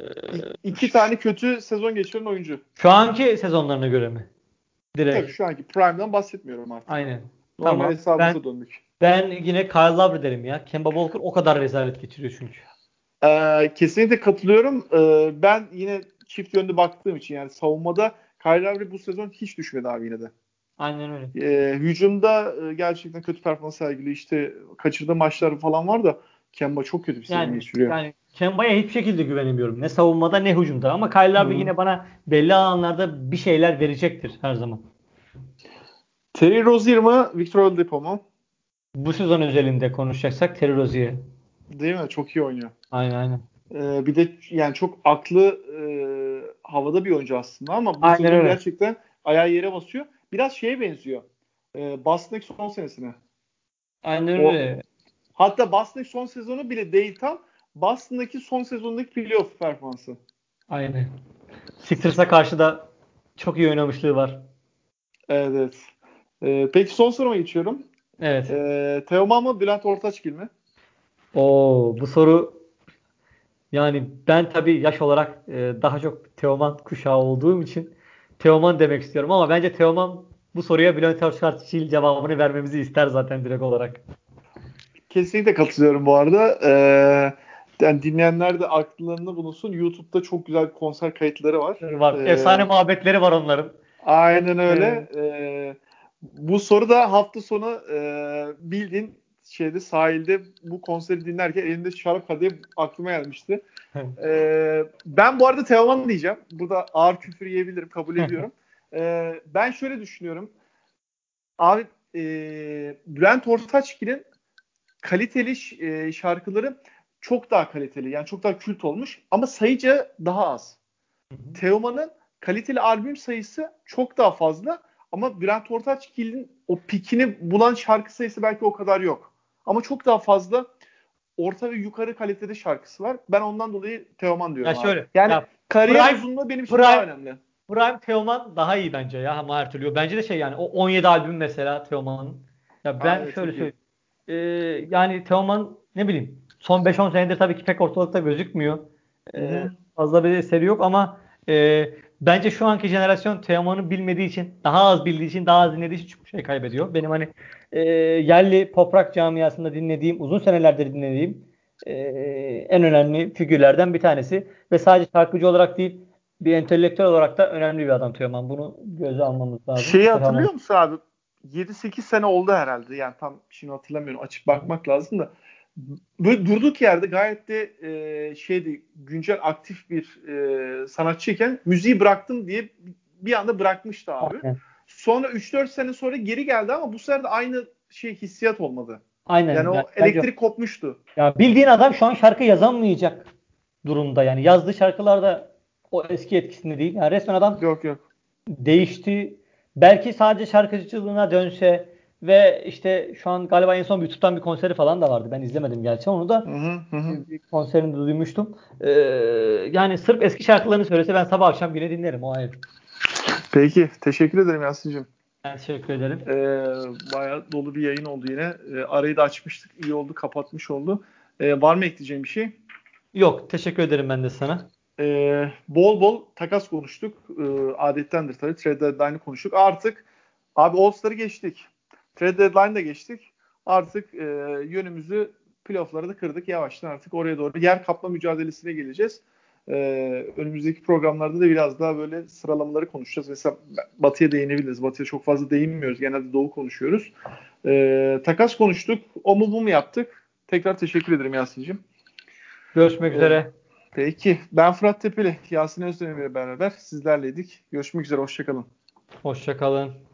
İki tane kötü sezon geçiren oyuncu. Şu anki sezonlarına göre mi? Direkt. Tabii şu anki Prime'dan bahsetmiyorum artık. Aynen. Normal tamam. hesabımıza ben, döndük. Ben yine Kyle Lowry derim ya. Kemba Walker o kadar rezalet geçiriyor çünkü. Ee, kesinlikle katılıyorum. Ee, ben yine çift yönlü baktığım için yani savunmada Kyle Lowry bu sezon hiç düşmedi abi yine de. Aynen öyle. E, hücumda e, gerçekten kötü performans sergili işte kaçırdığı maçlar falan var da Kemba çok kötü bir sezon yani, geçiriyor. Yani Kemba'ya hiçbir şekilde güvenemiyorum. Ne savunmada ne hücumda. Ama Kyle Lowry yine bana belli alanlarda bir şeyler verecektir her zaman. Terry Rozier mı Victor Oladipo mu? Bu sezon özelinde konuşacaksak Terry Rozier. Değil mi? Çok iyi oynuyor. Aynen aynen. Ee, bir de yani çok aklı e, havada bir oyuncu aslında ama bu Aynen sezon öyle. gerçekten ayağı yere basıyor. Biraz şeye benziyor. E, Boston'daki son senesine. Aynen O- öyle. Hatta Boston'daki son sezonu bile değil tam. Boston'daki son sezondaki playoff performansı. Aynen. Sixers'a karşı da çok iyi oynamışlığı var. Evet. Ee, peki son soruma geçiyorum. Evet. Ee, Teoman mı Bülent Ortaçgil mi? Oo, bu soru yani ben tabii yaş olarak e, daha çok Teoman kuşağı olduğum için Teoman demek istiyorum ama bence Teoman bu soruya Bülent Ersoy cevabını vermemizi ister zaten direkt olarak. Kesinlikle katılıyorum bu arada. Ee, yani dinleyenler de akllarında bulunsun. YouTube'da çok güzel konser kayıtları var. Var. Ee, Efsane muhabbetleri var onların. Aynen öyle. Ee, bu soru da hafta sonu e, bildiğin şeyde sahilde bu konseri dinlerken elinde şarap kadehi aklıma gelmişti. Ee, ben bu arada Teoman diyeceğim. Burada ağır küfür yiyebilirim. Kabul ediyorum. Ee, ben şöyle düşünüyorum. Abi e, Bülent Ortaçgil'in kaliteli e, şarkıları çok daha kaliteli. Yani çok daha kült olmuş ama sayıca daha az. Teoman'ın kaliteli albüm sayısı çok daha fazla ama Bülent Ortaçgil'in o pikini bulan şarkı sayısı belki o kadar yok. Ama çok daha fazla orta ve yukarı kalitede şarkısı var. Ben ondan dolayı Teoman diyorum. Ya abi. şöyle, Yani ya kariyer Prime- uzunluğu benim için Prime- daha önemli. Prime Teoman daha iyi bence ya ama her türlü. Bence de şey yani o 17 albüm mesela Teoman'ın. Ya ben evet, şöyle söyleyeyim. Ee, yani Teoman ne bileyim son 5-10 senedir tabii ki pek ortalıkta gözükmüyor. Ee, fazla bir eseri yok ama e, bence şu anki jenerasyon Teoman'ı bilmediği için, daha az bildiği için, daha az dinlediği için çok şey kaybediyor. Benim hani e, yerli pop rock camiasında dinlediğim, uzun senelerdir dinlediğim e, en önemli figürlerden bir tanesi ve sadece şarkıcı olarak değil bir entelektüel olarak da önemli bir adam Teoman. Bunu göze almamız lazım. Şeyi hatırlıyor musun abi? 7-8 sene oldu herhalde. Yani tam şimdi hatırlamıyorum. Açıp bakmak lazım da. Böyle durduk yerde gayet de e, şeydi güncel aktif bir e, sanatçıyken müziği bıraktım diye bir anda bırakmıştı abi. Aynen. Sonra 3-4 sene sonra geri geldi ama bu sefer de aynı şey hissiyat olmadı. Aynen. Yani o elektrik kopmuştu. Ya bildiğin adam şu an şarkı yazamayacak durumda yani. Yazdığı şarkılarda o eski etkisinde değil. Yani resmen adam Yok yok. değişti. Belki sadece şarkıcılığına dönse ve işte şu an galiba en son YouTube'dan bir konseri falan da vardı. Ben izlemedim gerçi onu da. Hı hı, hı. Bir konserini de duymuştum. Ee, yani sırf eski şarkılarını söylese ben sabah akşam yine dinlerim o ayrı. Peki. Teşekkür ederim Yasin'cim. Ben teşekkür ederim. Ee, bayağı dolu bir yayın oldu yine. Ee, arayı da açmıştık. iyi oldu. Kapatmış oldu. Ee, var mı ekleyeceğim bir şey? Yok teşekkür ederim ben de sana. Ee, bol bol takas konuştuk. Ee, adettendir tabii. Trade deadline'ı konuştuk. Artık abi All-Star'ı geçtik. Trade deadline'ı da geçtik. Artık e, yönümüzü playoff'lara da kırdık. Yavaştan artık oraya doğru yer kapma mücadelesine geleceğiz. Ee, önümüzdeki programlarda da biraz daha böyle sıralamaları konuşacağız. Mesela Batı'ya değinebiliriz. Batı'ya çok fazla değinmiyoruz. Genelde Doğu konuşuyoruz. Ee, takas konuştuk. O mu bu mu yaptık? Tekrar teşekkür ederim Yasin'cim. Görüşmek üzere. Peki. Ben Fırat Tepeli, Yasin Özdemir ile beraber sizlerleydik. Görüşmek üzere. Hoşçakalın. Hoşçakalın.